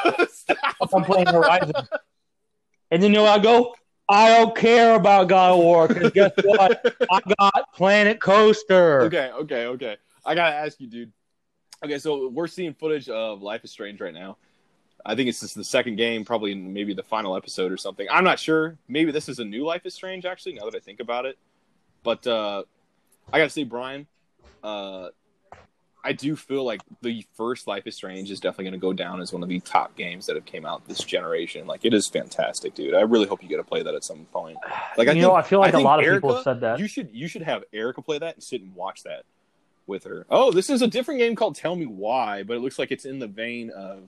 I'm playing Horizon. And then you know I go? I don't care about God of War because guess *laughs* what? I got Planet Coaster. okay, okay, okay. I gotta ask you, dude. Okay, so we're seeing footage of Life is Strange right now. I think it's just the second game, probably maybe the final episode or something. I'm not sure. Maybe this is a new Life is Strange, actually. Now that I think about it, but uh, I gotta say, Brian, uh, I do feel like the first Life is Strange is definitely going to go down as one of the top games that have came out this generation. Like it is fantastic, dude. I really hope you get to play that at some point. Like I you think, know, I feel like a lot of Erica, people have said that. You should you should have Erica play that and sit and watch that with her. Oh, this is a different game called Tell Me Why, but it looks like it's in the vein of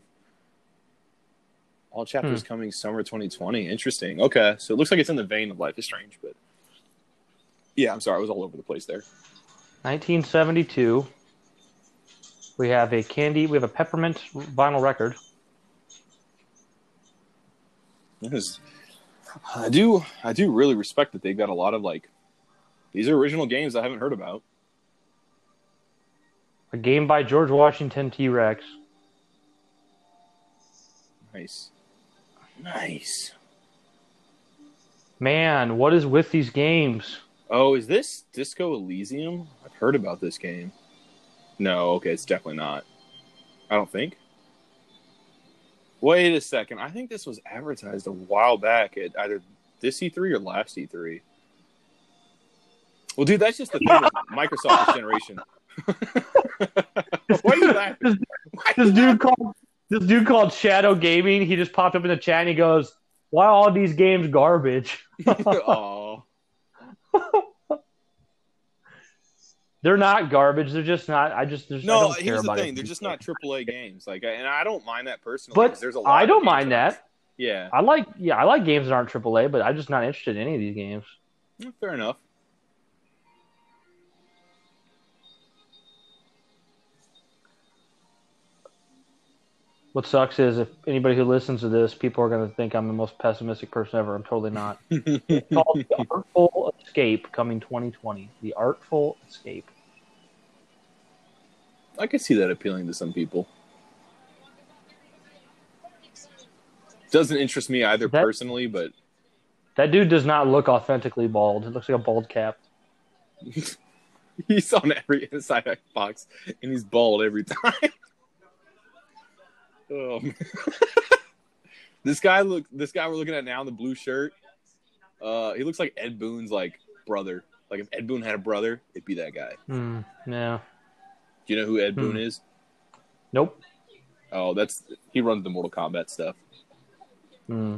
all Hmm. chapters coming summer 2020. Interesting. Okay, so it looks like it's in the vein of Life is Strange, but yeah, I'm sorry, I was all over the place there. 1972. We have a candy. We have a peppermint vinyl record. This is- I do I do really respect that they've got a lot of like these are original games I haven't heard about. A game by George Washington T Rex. Nice. Nice. Man, what is with these games? Oh, is this Disco Elysium? I've heard about this game. No, okay, it's definitely not. I don't think. Wait a second. I think this was advertised a while back at either this E3 or last E3. Well, dude, that's just the thing with *laughs* Microsoft generation. *laughs* Why are you laughing? Why This dude called this dude called Shadow Gaming. He just popped up in the chat and he goes, "Why are all these games garbage? *laughs* Aw. They're not garbage. They're just not. I just there's, No, here's the thing. They're just not AAA games. Like, and I don't mind that personally. But there's a lot I don't mind that. Yeah, I like yeah, I like games that aren't AAA, but I'm just not interested in any of these games. fair enough. What sucks is if anybody who listens to this, people are going to think I'm the most pessimistic person ever. I'm totally not. *laughs* It's called The Artful Escape, coming 2020. The Artful Escape. I could see that appealing to some people. Doesn't interest me either That- personally, but That dude does not look authentically bald. It looks like a bald cap. *laughs* he's on every *laughs* inside Xbox and he's bald every time. Oh, man. *laughs* this guy look this guy we're looking at now in the blue shirt. Uh, he looks like Ed Boon's like brother. Like if Ed Boon had a brother, it'd be that guy. Hmm. Yeah. Do you know who Ed Hmm. Boon is? Nope. Oh, that's he runs the Mortal Kombat stuff. Hmm.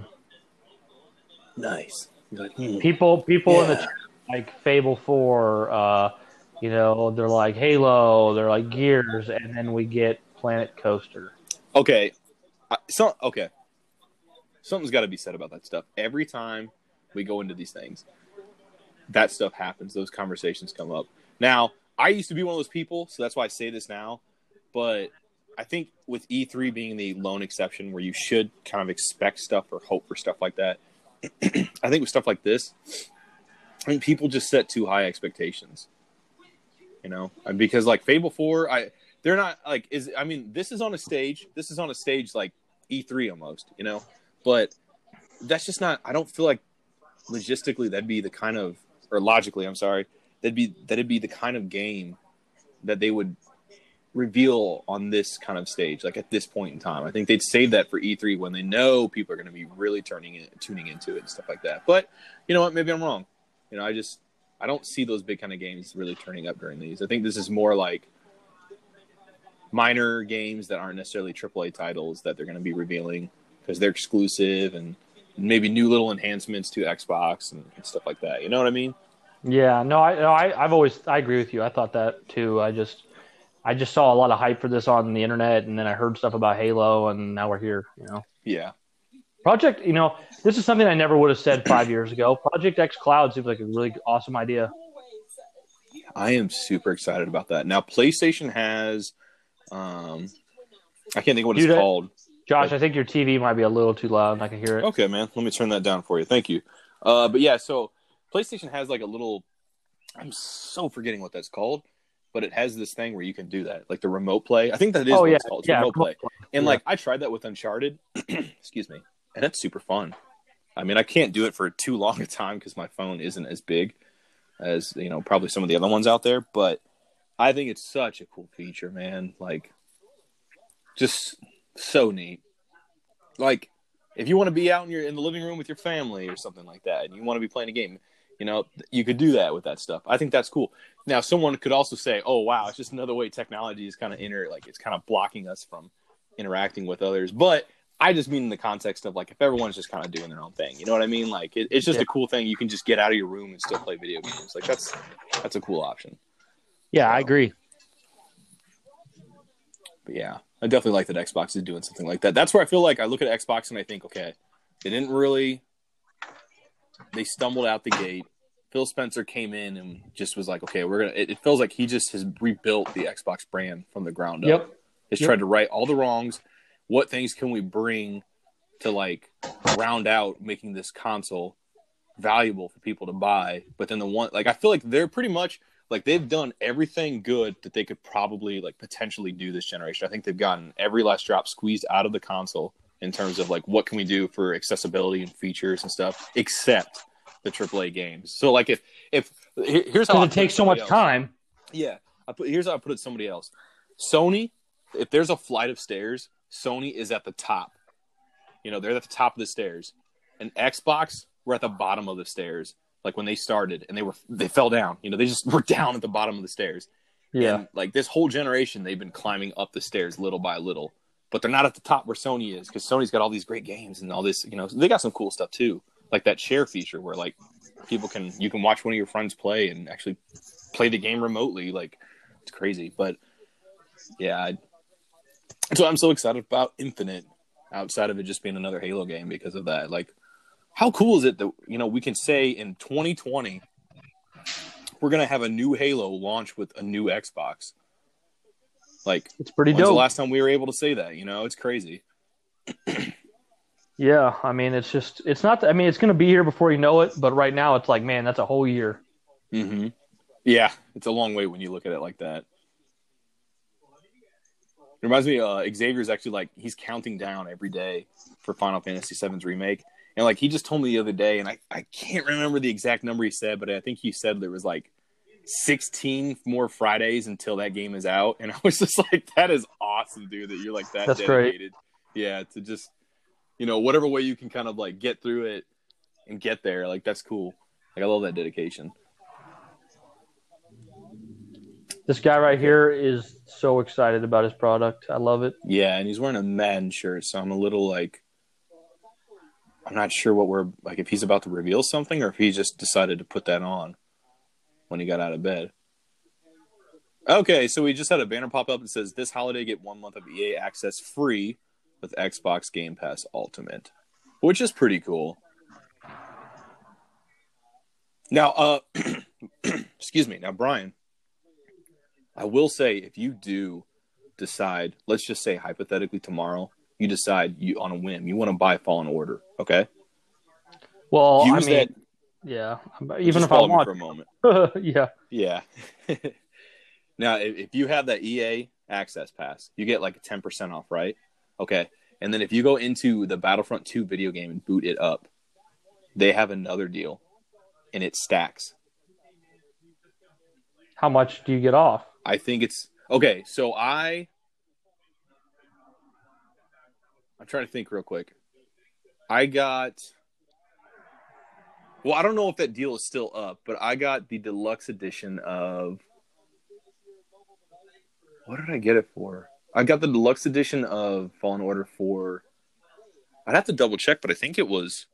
Nice. Like, hmm. People, people in the like Fable Four, uh, You know, they're like Halo, they're like Gears, and then we get Planet Coaster. Okay, so okay, something's got to be said about that stuff. Every time we go into these things, that stuff happens. Those conversations come up. Now, I used to be one of those people, so that's why I say this now. But I think with E3 being the lone exception where you should kind of expect stuff or hope for stuff like that, *clears throat* I think with stuff like this, I think people just set too high expectations. You know, because like Fable 4, I they're not like is I mean, this is on a stage. This is on a stage like E3 almost, you know. But that's just not I don't feel like logistically that'd be the kind of or logically, I'm sorry, that'd be that'd be the kind of game that they would reveal on this kind of stage, like at this point in time. I think they'd save that for E3 when they know people are going to be really turning tuning into it and stuff like that. But you know what? Maybe I'm wrong. You know, I just I don't see those big kind of games really turning up during these. I think this is more like minor games that aren't necessarily AAA titles that they're going to be revealing because they're exclusive and maybe new little enhancements to Xbox and, and stuff like that. You know what I mean? Yeah, no, I, no, I, I've always I agree with you. I thought that too. I just I just saw a lot of hype for this on the internet, and then I heard stuff about Halo, and now we're here. You know. Yeah. Project, you know, this is something I never would have said five years ago. Project X Cloud seems like a really awesome idea. I am super excited about that. Now, PlayStation has, um, I can't think what Dude, it's called. Josh, I think your TV might be a little too loud. I can hear it. Okay, man. Let me turn that down for you. Thank you. Uh, but yeah, so PlayStation has like a little. I'm so forgetting what that's called, but it has this thing where you can do that, like the remote play. I think that is Oh what yeah, it's called. Yeah. remote play. And Yeah. like I tried that with Uncharted. *clears throat* Excuse me, and that's super fun. I mean, I can't do it for too long a time because my phone isn't as big as you know probably some of the other ones out there. But I think it's such a cool feature, man. Like, just so neat. Like, if you want to be out in your in the living room with your family or something like that, and you want to be playing a game, you know, you could do that with that stuff. I think that's cool. Now, someone could also say, "Oh, wow, it's just another way technology is kind of inter like it's kind of blocking us from interacting with others." But I just mean in the context of like if everyone's just kind of doing their own thing, you know what I mean? Like it, it's just Yeah. a cool thing. You can just get out of your room and still play video games. Like that's that's a cool option. Yeah, I agree. But yeah, I definitely like that Xbox is doing something like that. That's where I feel like I look at Xbox and I think, okay, they didn't really. They stumbled out the gate. Phil Spencer came in and just was like, okay, we're gonna. It, it feels like he just has rebuilt the Xbox brand from the ground up. Yep. Has Yep. tried to right all the wrongs. What things can we bring to like round out making this console valuable for people to buy? But then the one, like, I feel like they're pretty much like they've done everything good that they could probably like potentially do this generation. I think they've gotten every last drop squeezed out of the console in terms of like what can we do for accessibility and features and stuff, except the AAA games. So like if if here's how it takes so much else. time. Yeah, I put here's how I put it. to Somebody else, Sony. If there's a flight of stairs, Sony is at the top. You know, they're at the top of the stairs, and Xbox we're at the bottom of the stairs. Like when they started, and they were they fell down. You know, they just *laughs* were down at the bottom of the stairs. Yeah. And, like this whole generation, they've been climbing up the stairs little by little, but they're not at the top where Sony is because Sony's got all these great games and all this. You know, they got some cool stuff too, like that share feature where like people can you can watch one of your friends play and actually play the game remotely. Like it's crazy, but yeah, I, that's why I'm so excited about Infinite. Outside of it just being another Halo game because of that, like how cool is it that you know we can say in 2020 we're gonna have a new Halo launch with a new Xbox. Like, It's pretty when's the dope. last time we were able to say that? You know, it's crazy. *clears throat* Yeah, I mean, it's just, it's not, I mean, it's going to be here before you know it, but right now it's like, man, that's a whole year. Mm-hmm. Yeah, it's a long way when you look at it like that. It reminds me, uh, Xavier's actually like he's counting down every day for Final Fantasy VII's remake, and like he just told me the other day, and I I can't remember the exact number he said, but I think he said there was like 16 more Fridays until that game is out, and *laughs* I was just like, that is awesome, dude, that you're like that That's great. dedicated. Yeah, to just you know whatever way you can kind of like get through it and get there, like that's cool. Like I love that dedication. This guy right here is so excited about his product. I love it. Yeah, and he's wearing a Madden shirt, so I'm a little like I'm not sure what we're like if he's about to reveal something or if he just decided to put that on when he got out of bed. Okay, so we just had a banner pop up that says this holiday get one month of EA access free with Xbox Game Pass Ultimate, which is pretty cool. Now, uh, *clears throat* excuse me. Now, Brian, I will say if you do decide, let's just say hypothetically tomorrow, you decide you on a whim you want to buy Fallen Order, okay? Well, Use I mean, that. yeah. Even just if I want, for a moment. *laughs* yeah. Yeah. *laughs* now, if, if you have that EA Access Pass, you get like a ten percent off, right? Okay. And then if you go into the Battlefront 2 video game and boot it up, they have another deal, and it stacks. How much do you get off? I think it's okay. So I, I'm trying to think real quick. I got. Well, I don't know if that deal is still up, but I got the deluxe edition of. What did I get it for? I got the deluxe edition of Fallen Order for. I'd have to double check, but I think it was,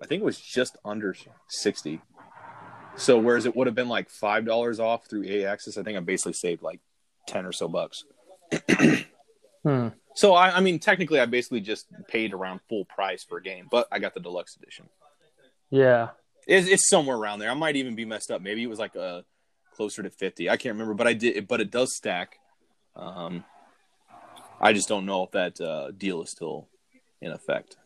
I think it was just under sixty. So whereas it would have been like five dollars off through EA Access, I think I basically saved like ten or so bucks. *clears throat* Hmm. So I, I mean, technically, I basically just paid around full price for a game, but I got the deluxe edition. Yeah. It's, it's somewhere around there. I might even be messed up. Maybe it was like a closer to fifty. I can't remember, but I did. But it does stack. Um, I just don't know if that uh, deal is still in effect.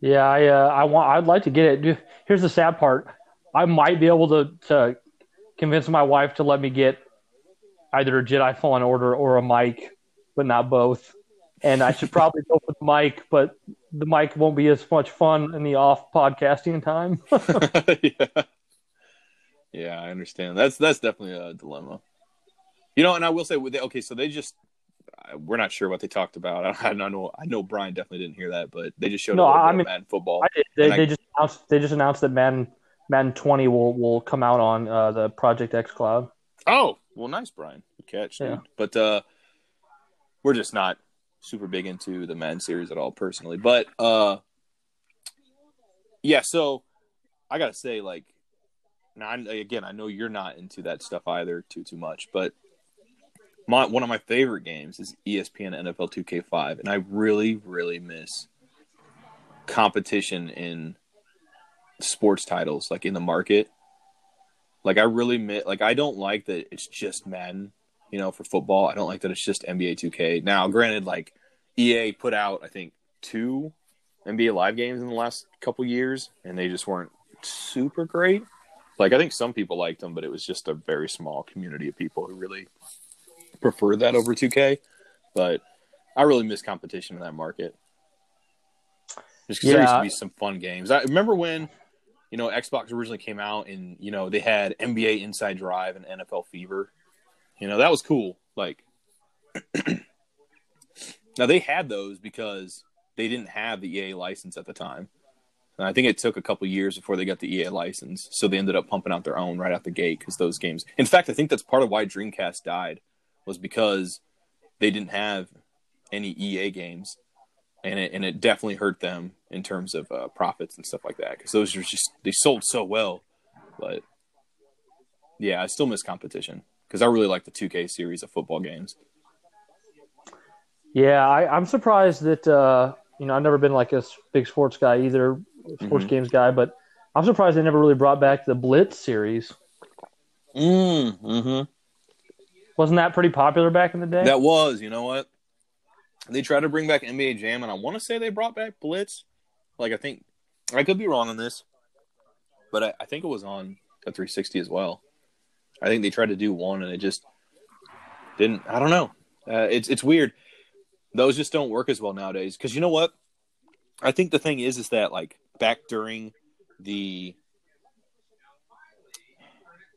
Yeah, I uh, I want I'd like to get it. Here's the sad part. I might be able to to convince my wife to let me get either a Jedi Fallen Order or a mic, but not both. And I should probably go for the mic, but the mic won't be as much fun in the off podcasting time. *laughs* yeah. yeah, I understand. That's that's definitely a dilemma. You know, and I will say, okay, so they just we're not sure what they talked about. I, I know I know Brian definitely didn't hear that, but they just showed No, I mean, Madden football. I did. They, And I- just announced they just announced that Madden Madden 20 will will come out on uh, the Project X Cloud. Oh, well, nice, Brian. Good catch. dude. Yeah. But uh, we're just not super big into the Madden series at all, personally. But uh, yeah, so I gotta say, like, again, I know you're not into that stuff either too too much, but my one of my favorite games is ESPN NFL 2K5, and I really really miss competition in sports titles, like in the market. Like I really miss, like I don't like that it's just Madden, you know, for football. I don't like that it's just NBA 2K. Now, granted, like EA put out, I think two NBA Live games in the last couple years, and they just weren't super great. Like I think some people liked them, but it was just a very small community of people who really preferred that over 2K. But I really miss competition in that market. Just because there used to be some fun games. I remember when, you know, Xbox originally came out and, you know, they had NBA Inside Drive and NFL Fever. You know, that was cool. Like, *clears throat* now they had those because they didn't have the EA license at the time. And I think it took a couple years before they got the EA license. So they ended up pumping out their own right out the gate because those games. In fact, I think that's part of why Dreamcast died was because they didn't have any EA games, and it and it definitely hurt them in terms of uh, profits and stuff like that because those are just they sold so well, but yeah, I still miss competition because I really like the 2K series of football games. Yeah, I, I'm surprised that uh, you know I've never been like a big sports guy either, sports Mhm. games guy, but I'm surprised they never really brought back the Blitz series. Mm, mm-hmm. Wasn't that pretty popular back in the day? That was, you know what? They tried to bring back NBA Jam, and I want to say they brought back Blitz. Like I think I could be wrong on this, but I, I think it was on the 360 as well. I think they tried to do one, and it just didn't. I don't know. Uh, it's it's weird. Those just don't work as well nowadays. Because you know what? I think the thing is, is that like back during the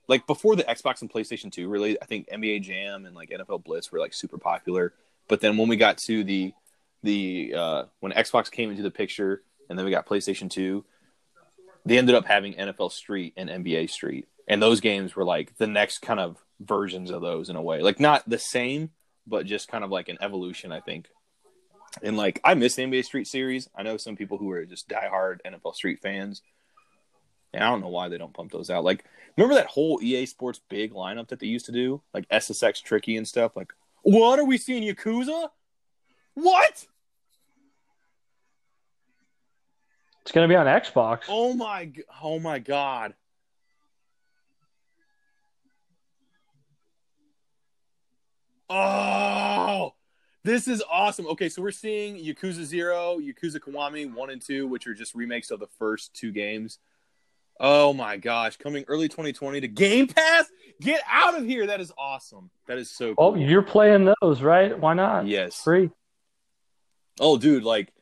like before the Xbox and PlayStation 2, really, I think NBA Jam and like NFL Blitz were like super popular. But then when we got to the the uh, when Xbox came into the picture, and then we got PlayStation 2, they ended up having NFL Street and NBA Street, and those games were like the next kind of versions of those in a way, like not the same, but just kind of like an evolution, I think. And like I miss the NBA Street series. I know some people who are just diehard NFL Street fans, And I don't know why they don't pump those out. Like, remember that whole EA Sports big lineup that they used to do, like SSX Tricky and stuff. Like, what are we seeing, Yakuza? What? It's gonna be on Xbox. Oh my! Oh my God! Oh, this is awesome. Okay, so we're seeing Yakuza Zero, Yakuza Kiwami One and Two, which are just remakes of the first two games. Oh my gosh, coming early 2020 to Game Pass. Get out of here! That is awesome. That is so oh, cool. Oh, you're playing those, right? Why not? yes. Free. Oh, dude, like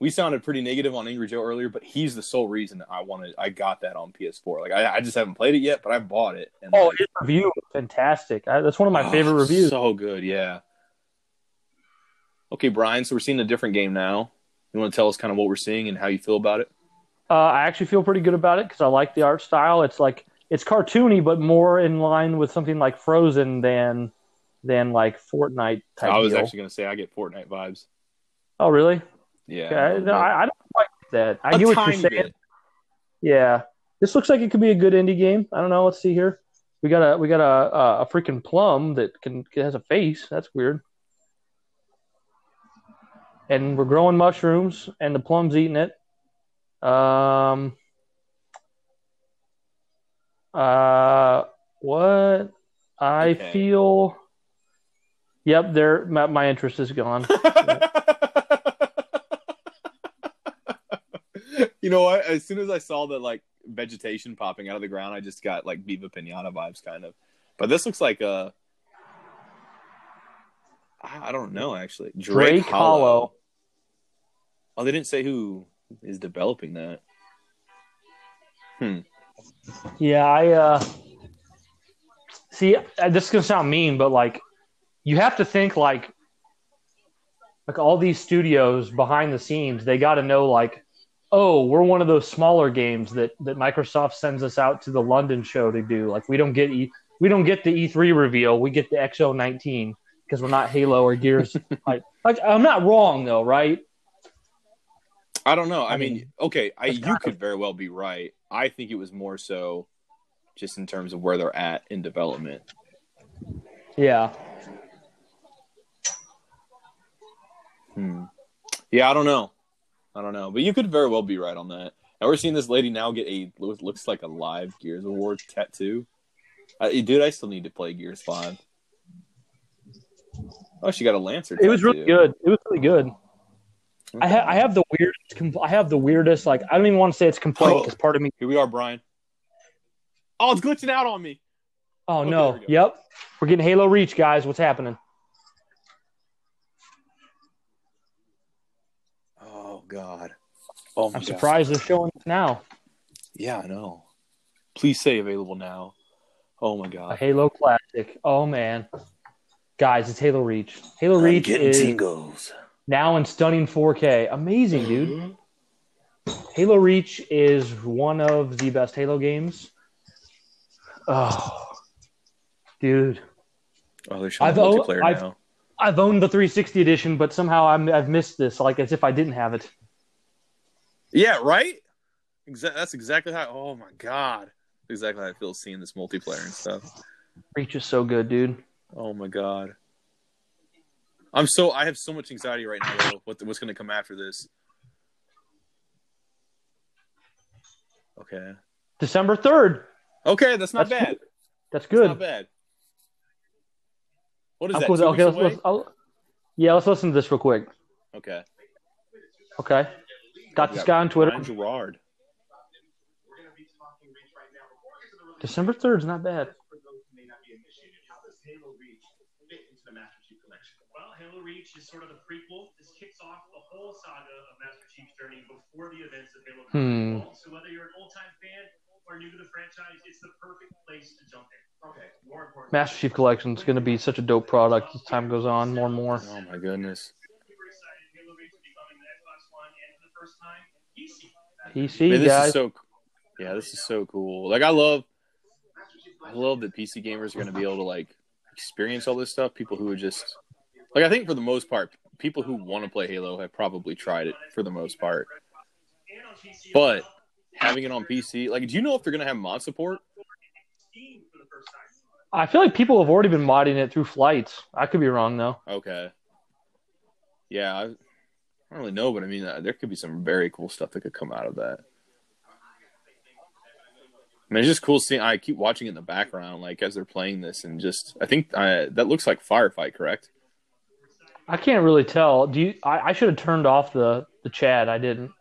we sounded pretty negative on Angry Joe earlier, but he's the sole reason I wanted. I got that on PS4. Like I, I just haven't played it yet, but I bought it. And Oh, like, his review was fantastic. I, that's one of my oh, favorite reviews. So good, yeah. Okay, Brian. So we're seeing a different game now. You want to tell us kind of what we're seeing and how you feel about it? Uh, I actually feel pretty good about it because I like the art style. It's like it's cartoony, but more in line with something like Frozen than than like Fortnite type. I was deal. actually going to say I get Fortnite vibes. Oh, really? Yeah, Yeah, a little bit. I, I don't like that. I A get what you're saying. bit. Yeah, this looks like it could be a good indie game. I don't know. Let's see here. We got a we got a a, a freaking plum that can has a face. That's weird. And we're growing mushrooms, and the plum's eating it. Um. Uh, what? I Okay. feel. Yep, there. My, my interest is gone. *laughs* you know what? As soon as I saw the like vegetation popping out of the ground, I just got like Viva Pinata vibes, kind of. But this looks like a. I don't know actually. Drake, Drake Hollow. Oh, they didn't say who is developing that. Hmm. Yeah, I uh see uh, this is gonna sound mean, but like you have to think like like all these studios behind the scenes, they gotta know like, oh, we're one of those smaller games that that Microsoft sends us out to the London show to do. Like we don't get e- we don't get the E3 reveal, we get the X019 because we're not Halo or Gears. *laughs* like, like I'm not wrong though, right? I don't know. I, I mean, mean, okay, I, you kind could very well be right. I think it was more so just in terms of where they're at in development. Yeah. Hmm. Yeah, I don't know. I don't know, but you could very well be right on that. And we're seeing this lady now get a looks like a live Gears of War tattoo. Uh, dude, I still need to play Gears Five. Oh, she got a Lancer. It was really good. It was really good. I, ha- I have the weirdest. I have the weirdest. Like I don't even want to say it's complaint Oh. because part of me. Here we are, Brian. Oh, it's glitching out on me. Oh Okay, no! we. Yep, we're getting Halo Reach, guys. What's happening? God. Oh my I'm God. surprised they're showing it now. Yeah, I know. Please say available now. Oh my God. A God. Halo Classic. Oh man, guys, it's Halo Reach. Halo Reach is tingles. now in stunning 4K. Amazing, dude. Halo Reach is one of the best Halo games. Oh, dude. Oh, they're showing I've o- multiplayer I've- now. I've owned the 360 edition, but somehow I'm, I've missed this, like as if I didn't have it. Yeah, right. Exa- that's exactly how. Oh my god, exactly how I feel seeing this multiplayer and stuff. Reach is so good, dude. Oh my god, I'm so I have so much anxiety right now. Though, what what's going to come after this? Okay, December 3rd. okay, that's not That's bad. good. That's That's good. not bad. What is I'm that? cool. Okay, let's, let's, I'll, yeah, let's listen to this real quick. Okay, Okay. Got this guy on Twitter. Ryan Gerard. December 3rd is not bad. Well, Halo Reach is sort of the prequel. This kicks off the whole saga of Master Chief's journey before the events of Halo Hmm. So whether you're an old-time fan or new to the franchise, it's the perfect place to jump in. Okay, more important. Master Chief Collection is going to be such a dope product as time goes on, more and more. Oh my goodness. Super excited. Halo Reach will be coming to Xbox One and for the first time, PC. PC, Man, this guys. is so. Yeah, this is so cool. Like I love, I love that PC gamers are going to be able to like experience all this stuff. People who are just like I think for the most part, people who want to play Halo have probably tried it for the most part. And on PC, But having it on PC. Like, do you know if they're gonna have mod support? Steam for the first time. I feel like people have already been modding it through flights. I could be wrong though. Okay. Yeah, I, I don't really know, but I mean, uh, there could be some very cool stuff that could come out of that. I mean, it's just cool seeing. I keep watching it in the background, like as they're playing this, and just I think uh, that looks like firefight, correct? I can't really tell. Do you? I, I should have turned off the the chat. I didn't.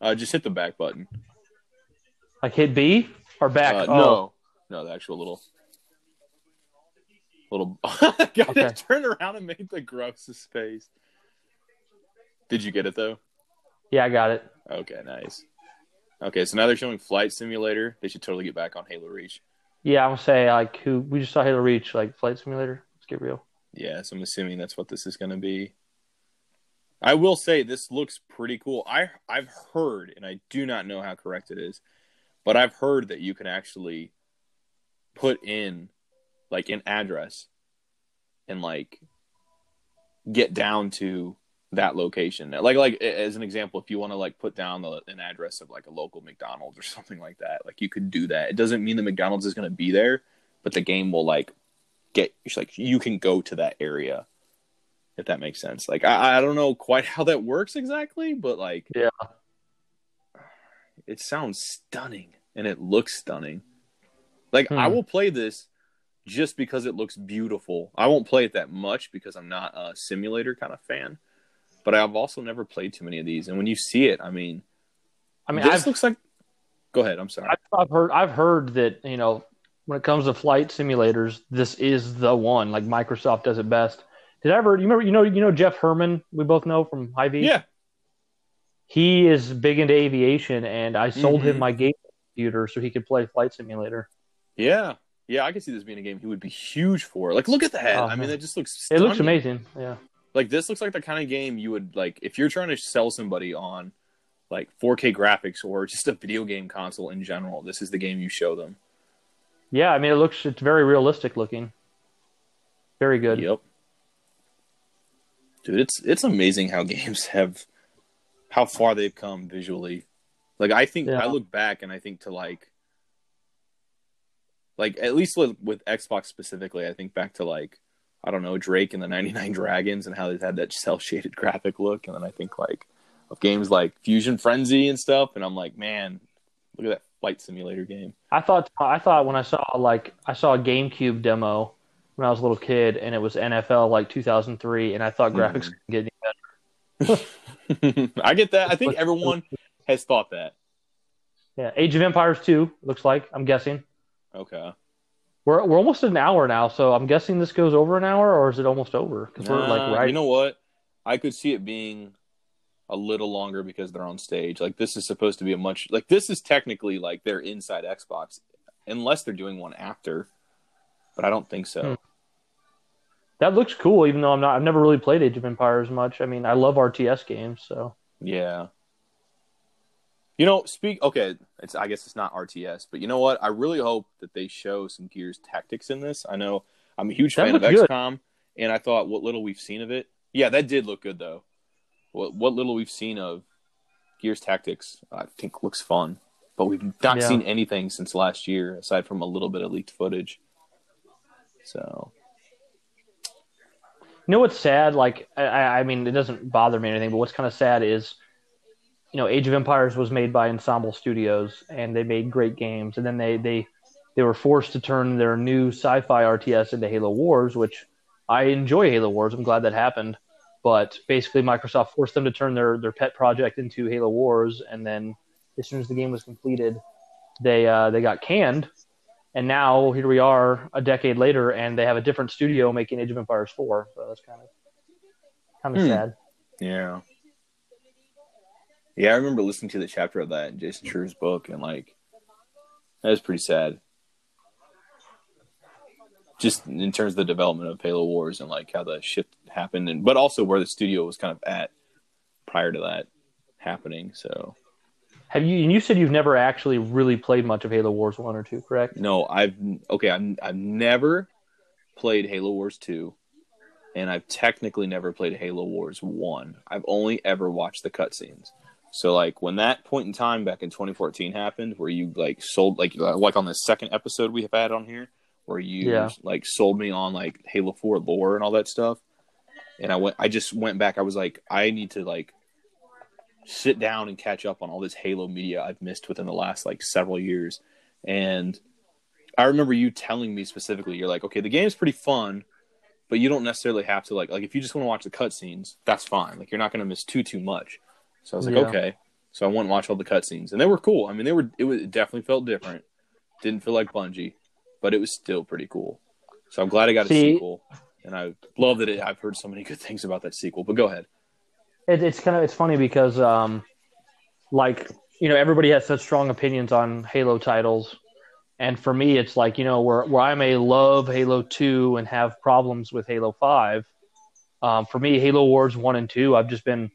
Uh, just hit the back button. Like hit B or back? Uh, oh, No, no, the actual little, little. *laughs* Got Okay. it. Turned around and made the grossest face. Did you get it though? Yeah, I got it. Okay, nice. Okay, so now they're showing Flight Simulator. They should totally get back on Halo Reach. Yeah, I'm gonna say like who we just saw Halo Reach, like Flight Simulator. Let's get real. Yeah, so I'm assuming that's what this is going to be. I will say this looks pretty cool. I I've heard, and I do not know how correct it is, but I've heard that you can actually put in like an address and like get down to that location. Like like as an example, if you want to like put down the, an address of like a local McDonald's or *laughs* something like that, like you could do that. It doesn't mean the McDonald's is going to be there, but the game will like get like you can go to that area if that makes sense. Like I, I don't know quite *laughs* how that works exactly, but like Yeah. It sounds stunning and it looks stunning. Like I Hmm. will play this just because it looks beautiful. I won't play it that much because I'm not a simulator kind of fan. But I've also never played too many of these, and when you see it, I mean, I mean, this looks like. Go ahead. I'm sorry. I've I've heard I've heard that you know when it comes to flight simulators, this is the one. Like Microsoft does it best. Did I ever? You remember? You know? You know Jeff Herman? We both know from Hy-Vee. yeah. He is big into aviation, and I sold Mhm. him my game computer so he could play Flight Simulator. Yeah. Yeah, I could see this being a game he would be huge for. Like, look at that. Oh, I mean, it just looks. It looks amazing. Yeah. Like this looks like the kind of game you would like if you're trying to sell somebody on like 4K graphics or just a video game console in general. This is the game you show them. Yeah. I mean, it looks it's very realistic looking. Very good. Yep. Dude, it's it's amazing how *laughs* games have how far they've come visually. Like I think Yeah. I look back and I think to like like at least with, with Xbox specifically, I think back to like I don't know, Drake and the 99 *laughs* Dragons and how they've had that cel shaded graphic look and then I think like of games like Fusion Frenzy and stuff and I'm like, man, look at that flight simulator game. I thought I thought when I saw like I saw a GameCube demo when I was a little kid, and it was NFL like 2003, and I thought graphics Mhm. could get any better. *laughs* *laughs* I get that. I think everyone has thought that. Yeah, Age of Empires 2 looks like. I'm guessing Okay. we're we're almost an hour now, so I'm guessing this goes over an hour, or is it almost over? Because we're like right. You know what? I could see it being a little longer because they're on stage. Like this is supposed to be a much like this is technically like they're inside Xbox, unless they're doing one after. But I don't think so. Hmm. That looks cool, even though I'm not. I've never really played Age of Empires much. I mean, I love RTS games, so Yeah. You know, speak okay, it's I guess it's not RTS, but you know what? I really hope that they show some Gears tactics in this. I know I'm a huge That fan of looked good. XCOM, and I thought what little we've seen of it. Yeah, that did look good though. What what little we've seen of Gears Tactics, I think looks fun. But we've not Yeah. seen anything since last year aside from a little bit of leaked footage. So You know what's sad? Like, I, I mean, it doesn't bother me or anything, but what's kind of sad is, you know, Age of Empires was made by Ensemble Studios, and they made great games, and then they they they were forced to turn their new sci-fi RTS into Halo Wars, which I enjoy Halo Wars. I'm glad that happened, but basically Microsoft forced them to turn their their pet project into Halo Wars, and then as soon as the game was completed, they uh, they got canned. And now here we are a decade later, and they have a different studio making Age of Empires 4. So that's kind of kind of Hmm. sad. Yeah. Yeah, I remember listening to the chapter of that in Jason Schreier's book, and like, that was pretty sad. Just in terms of the development of Halo Wars and like how the shift happened, and but also where the studio was kind of at prior to that happening. So Have you? And you said you've never actually really played much of Halo Wars one or two, correct? no, I've okay, I've I've never played Halo Wars two, and I've technically never played Halo Wars one. I've only ever watched the cutscenes. So like when that point in time back in 2014 happened, where you like sold like like on the second episode we have had on here, where you Yeah. like sold me on like Halo 4 lore and all that stuff, and I went I just went back. I was like, I need to like sit down and catch up on all this Halo media I've missed within the last like several years, and I remember you telling me specifically, you're like, okay, the game's pretty fun, but you don't necessarily have to like like if you just want to watch the cutscenes, that's fine. Like you're not going to miss too too much. So I was like, Yeah. okay. So I went and watched all the cutscenes, and they were cool. I mean, they were it was it definitely felt different. Didn't feel like Bungie, but it was still pretty cool. So I'm glad I got a sequel, and I love that it, I've heard so many good things about that sequel. But go ahead. It, it's kind of it's funny because um, like you know everybody has such strong opinions on Halo titles, and for me it's like you know where where I may love Halo two and have problems with Halo five. Um, for me, Halo Wars one and two, I've just been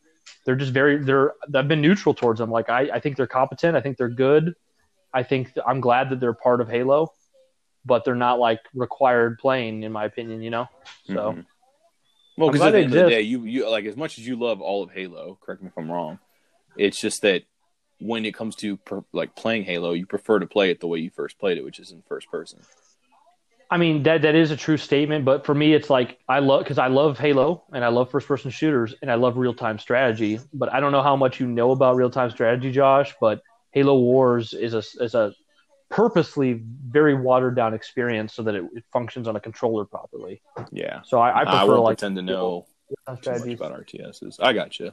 they're just very they're I've been neutral towards them. Like I I think they're competent. I think they're good. I think th- I'm glad that they're part of Halo, but they're not like required playing in my opinion. You know, so. Mhm. Well, because at the end of the day, you you like as much as you love all of Halo. Correct me if I'm wrong. It's just that when it comes to per, like playing Halo, you prefer to play it the way you first played it, which is in first person. I mean that that is a true statement, but for me, it's like I love because I love Halo and I love first person shooters and I love real time strategy. But I don't know how much you know about real time strategy, Josh. But Halo Wars is a is a purposely very watered down experience so that it, it functions on a controller properly. Yeah, So I, I prefer won't like pretend to know too much about RTSs. I got you.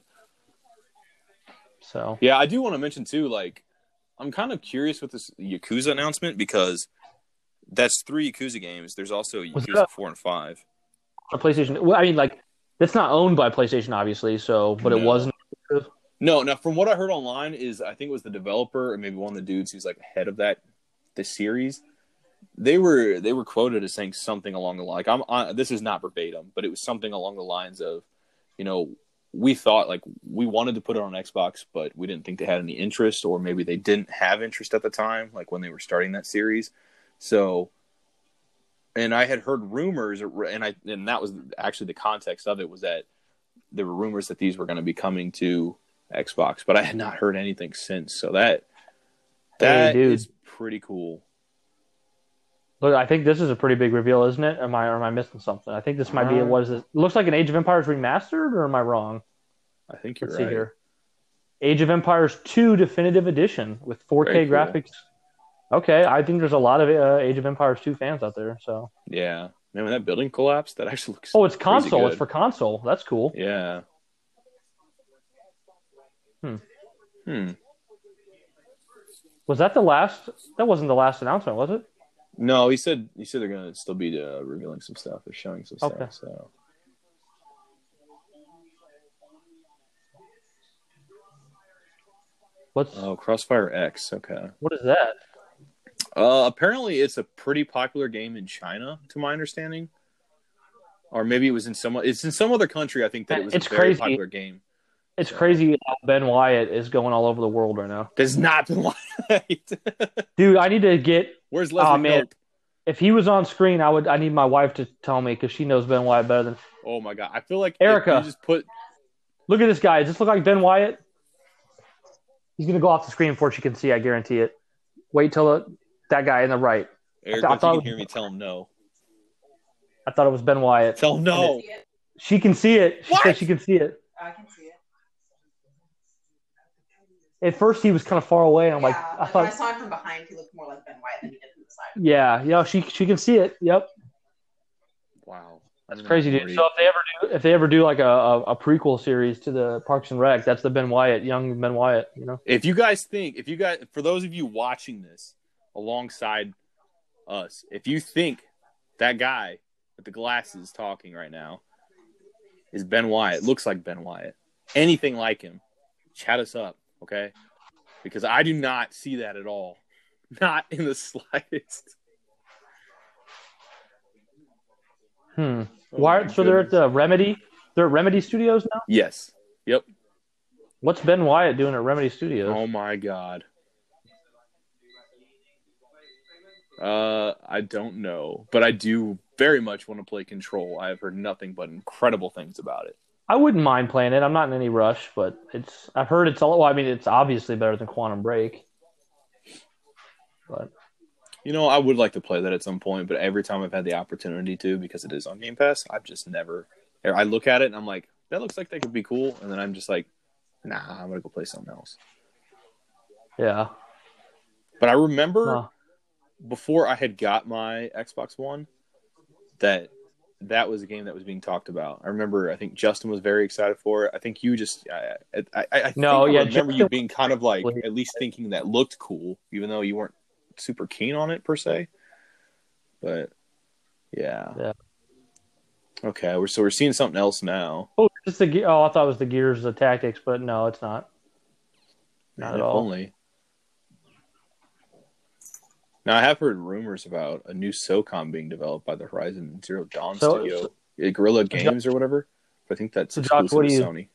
So Yeah, I do want to mention too. Like, I'm kind of curious with this Yakuza announcement because that's three Yakuza games. There's also Yakuza four and five. on PlayStation, well, I mean like that's not owned by PlayStation, obviously. So, but it wasn't. No, now from what I heard online is I think it was the developer or maybe one of the dudes who's like head of that the series. They were they were quoted as saying something along the like I'm on, this is not verbatim, but it was something along the lines of, you know, we thought like we wanted to put it on Xbox, but we didn't think they had any interest, or maybe they didn't have interest at the time, like when they were starting that series. So, and I had heard rumors, and I and that was actually the context of it was that there were rumors that these were going to be coming to Xbox, but I had not heard anything since. So that that dude. is pretty cool. Look, I think this is a pretty big reveal, isn't it? Am I or am I missing something? I think this might be Uh, what is it? Looks like an Age of Empires remastered, or am I wrong? I think you're Let's right. see here. Age of Empires 2 Definitive Edition with 4K Very cool. graphics. Okay, I think there's a lot of uh, Age of Empires 2 fans out there. So, Yeah, man, when that building collapsed, that actually looks. oh, it's crazy console. It's for console. That's cool. Yeah. Hmm. Hmm. Was that the last? That wasn't the last announcement, was it? No, he said he said they're gonna still be uh, revealing some stuff. They're showing some Okay. stuff. So What's oh, Crossfire X. Okay. what is that? Uh, apparently it's a pretty popular game in China, to my understanding. Or maybe it was in some. It's in some other country. I think that it was It's a very crazy. popular game. It's crazy. how Ben Wyatt is going all over the world right now, Does not right. *laughs* dude. I need to get. Where's Leslie Aw, man. Knope? If he was on screen, I would. I need my wife to tell me because she knows Ben Wyatt better than. Oh my god! I feel like Erica. you just put Look at this guy. Does this look like Ben Wyatt? He's gonna go off the screen before she can see. I guarantee it. Wait till the, that guy in the right. Erica. I if thought you it can hear was- me, tell him no. I thought it was Ben Wyatt. Tell him no. She can see it. She What? said she can see it. I can see it. At first, he was kind of far away. And I'm like, I thought, I saw him from behind, he looked more like Ben Wyatt than he did from the side. yeah, yeah. She she can see it. Yep, Wow, that's crazy, dude. Morty. So if they ever do, if they ever do like a, a, a prequel series to the Parks and Rec, that's the Ben Wyatt, young Ben Wyatt. You know. if you guys think, if you guys, for those of you watching this alongside us, if you think that guy with the glasses talking right now is Ben Wyatt, looks like Ben Wyatt, anything like him, chat us up, okay? Because I do not see that at all, *laughs* not in the slightest. Hmm. Oh Why? So they're at the Remedy. They're at Remedy Studios now. Yes. Yep. What's Ben Wyatt doing at Remedy Studios? Oh my god. Uh, I don't know, but I do very much want to play Control. I have heard nothing but incredible things about it. I wouldn't mind playing it. I'm not in any rush, but it's. I've heard it's all. Well, I mean, it's obviously better than Quantum Break. But You know, I would like to play that at some point, but every time I've had the opportunity to, because it is on Game Pass, I've just never. I look at it and I'm like, that looks like that could be cool, and then I'm just like, nah, I'm gonna go play something else. yeah, But I remember no. before I had got my Xbox One that that was a game that was being talked about. I remember I think Justin was very excited for it. I think you just I I, I, I No, think I yeah, remember you being kind of like at least thinking that looked cool, even though you weren't super keen on it per se. But yeah. Yeah. Okay, we're so we're seeing something else now. Oh, it's the oh, I thought it was the Gears of Tactics, but no, it's not. Not Man, at all. Only. Now I have heard rumors about a new SOCOM being developed by the Horizon Zero Dawn So- studio, so- Yeah, Guerrilla Games or whatever. I think that's So, Josh, what do you- Sony.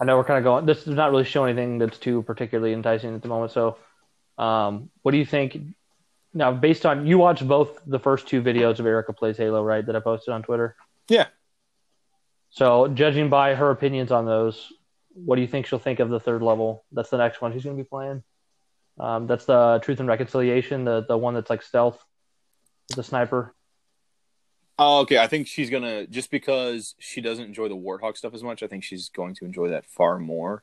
I know we're kind of going. This does not really show anything that's too particularly enticing at the moment. So, um, what do you think? Now, based on you watched both the first two videos of Erica plays Halo, right? That I posted on Twitter. Yeah. So, judging by her opinions on those, what do you think she'll think of the third level? That's the next one she's going to be playing. Um, that's the Truth and Reconciliation, the the one that's like stealth, the sniper. Oh, okay. I think she's gonna just because she doesn't enjoy the Warthog stuff as much. I think she's going to enjoy that far more.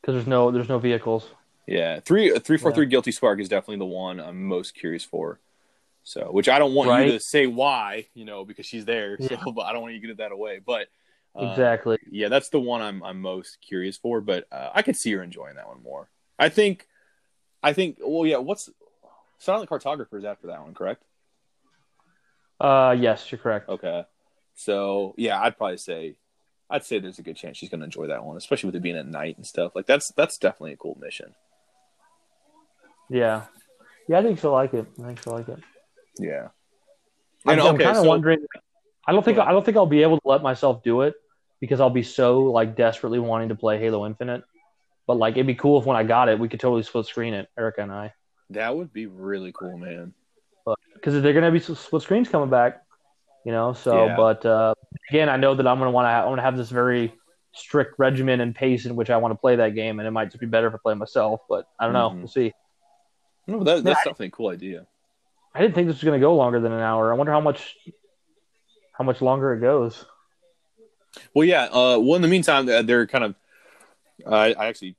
Because there's no there's no vehicles. Yeah, three three four three Guilty Spark is definitely the one I'm most curious for. So, which I don't want you to say why, you know, because she's there. So, Yeah. *laughs* but I don't want you to get it that away. But uh, exactly. yeah, that's the one I'm I'm most curious for. But uh, I could see her enjoying that one more. I think, I think. Well, yeah. What's Silent Cartographer is after that one, correct? Uh, yes, you're correct. Okay. So yeah, I'd probably say, I'd say there's a good chance she's going to enjoy that one, especially with it being at night and stuff. Like that's that's definitely a cool mission. Yeah, yeah, I think she'll like it. I think she'll like it. Yeah. I'm, okay, kind of so- wondering. I don't think. I don't think I'll be able to let myself do it because I'll be so like desperately wanting to play Halo Infinite. But like, it'd be cool if when I got it, we could totally split screen it, Erica and I, That would be really cool, man. because they're gonna be split screens coming back. You know, so Yeah. but uh, again, I know that I'm gonna want to. I want to have this very strict regimen and pace in which I want to play that game, and it might just be better if I play myself. But I don't know. Mhm. We'll see. No, that, that's I- definitely a cool idea. I didn't think this was gonna go longer than an hour. I wonder how much how much longer it goes. Well, yeah. Uh, well, in the meantime, uh, they're kind of. I I actually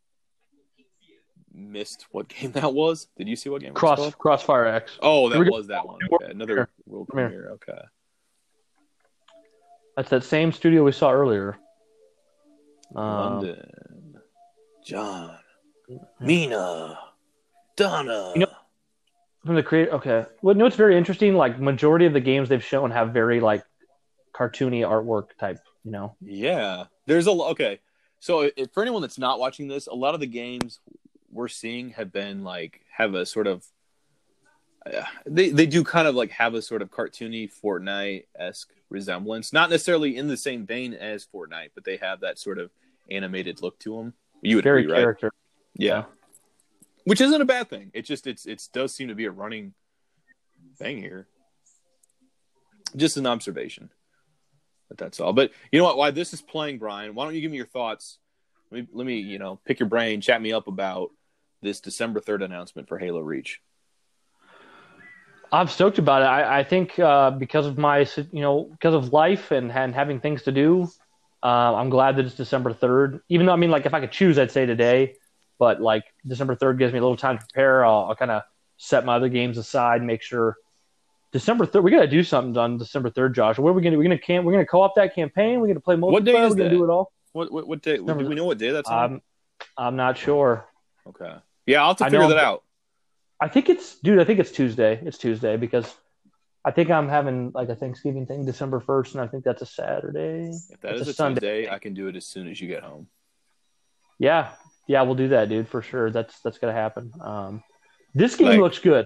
missed what *laughs* game that was. Did you see what game? it was Cross? Crossfire X. Oh, that was that one. Okay. Another world Premiere. premiere. Okay. That's that same studio we saw earlier. Um, London. John. Mina. Donna. You know- from the creator. Okay, well, you know what's very interesting? Like majority of the games they've shown have very like cartoony artwork type. You know, Yeah, there's a okay. So if, for anyone that's not watching this, a lot of the games we're seeing have been like have a sort of uh, they they do kind of like have a sort of cartoony Fortnite esque resemblance. Not necessarily in the same vein as Fortnite, but they have that sort of animated look to them. You would very agree, right? character. Yeah. Which isn't a bad thing. It just it's it does seem to be a running thing here. Just an observation. But that's all. But you know what? Why this is playing, Brian? Why don't you give me your thoughts? Let me, let me you know pick your brain, chat me up about this December third announcement for Halo Reach. I'm stoked about it. I, I think uh, because of my, you know, because of life and, and having things to do, uh, I'm glad that it's December 3rd. Even though, I mean, like, if I could choose, I'd say today. But, like, December 3rd gives me a little time to prepare. I'll, I'll kind of set my other games aside, make sure. December 3rd, we got to do something on December 3rd, Josh. What are we going to? We're going to camp. We're going to co op that campaign. We're going to play multiplayer. What day is We're going that? to do it all. What what, what day? December- Do we know what day that's on? I'm, I'm not sure. okay. Yeah, I'll have to figure that out. I think it's, dude, I think it's Tuesday. It's Tuesday because I think I'm having like a Thanksgiving thing December 1st, and I think that's a Saturday. If that It's is a a, Sunday. Tuesday, I can do it as soon as you get home. Yeah, yeah, we'll do that, dude, for sure. That's that's gonna happen. Um, this game Like- looks good.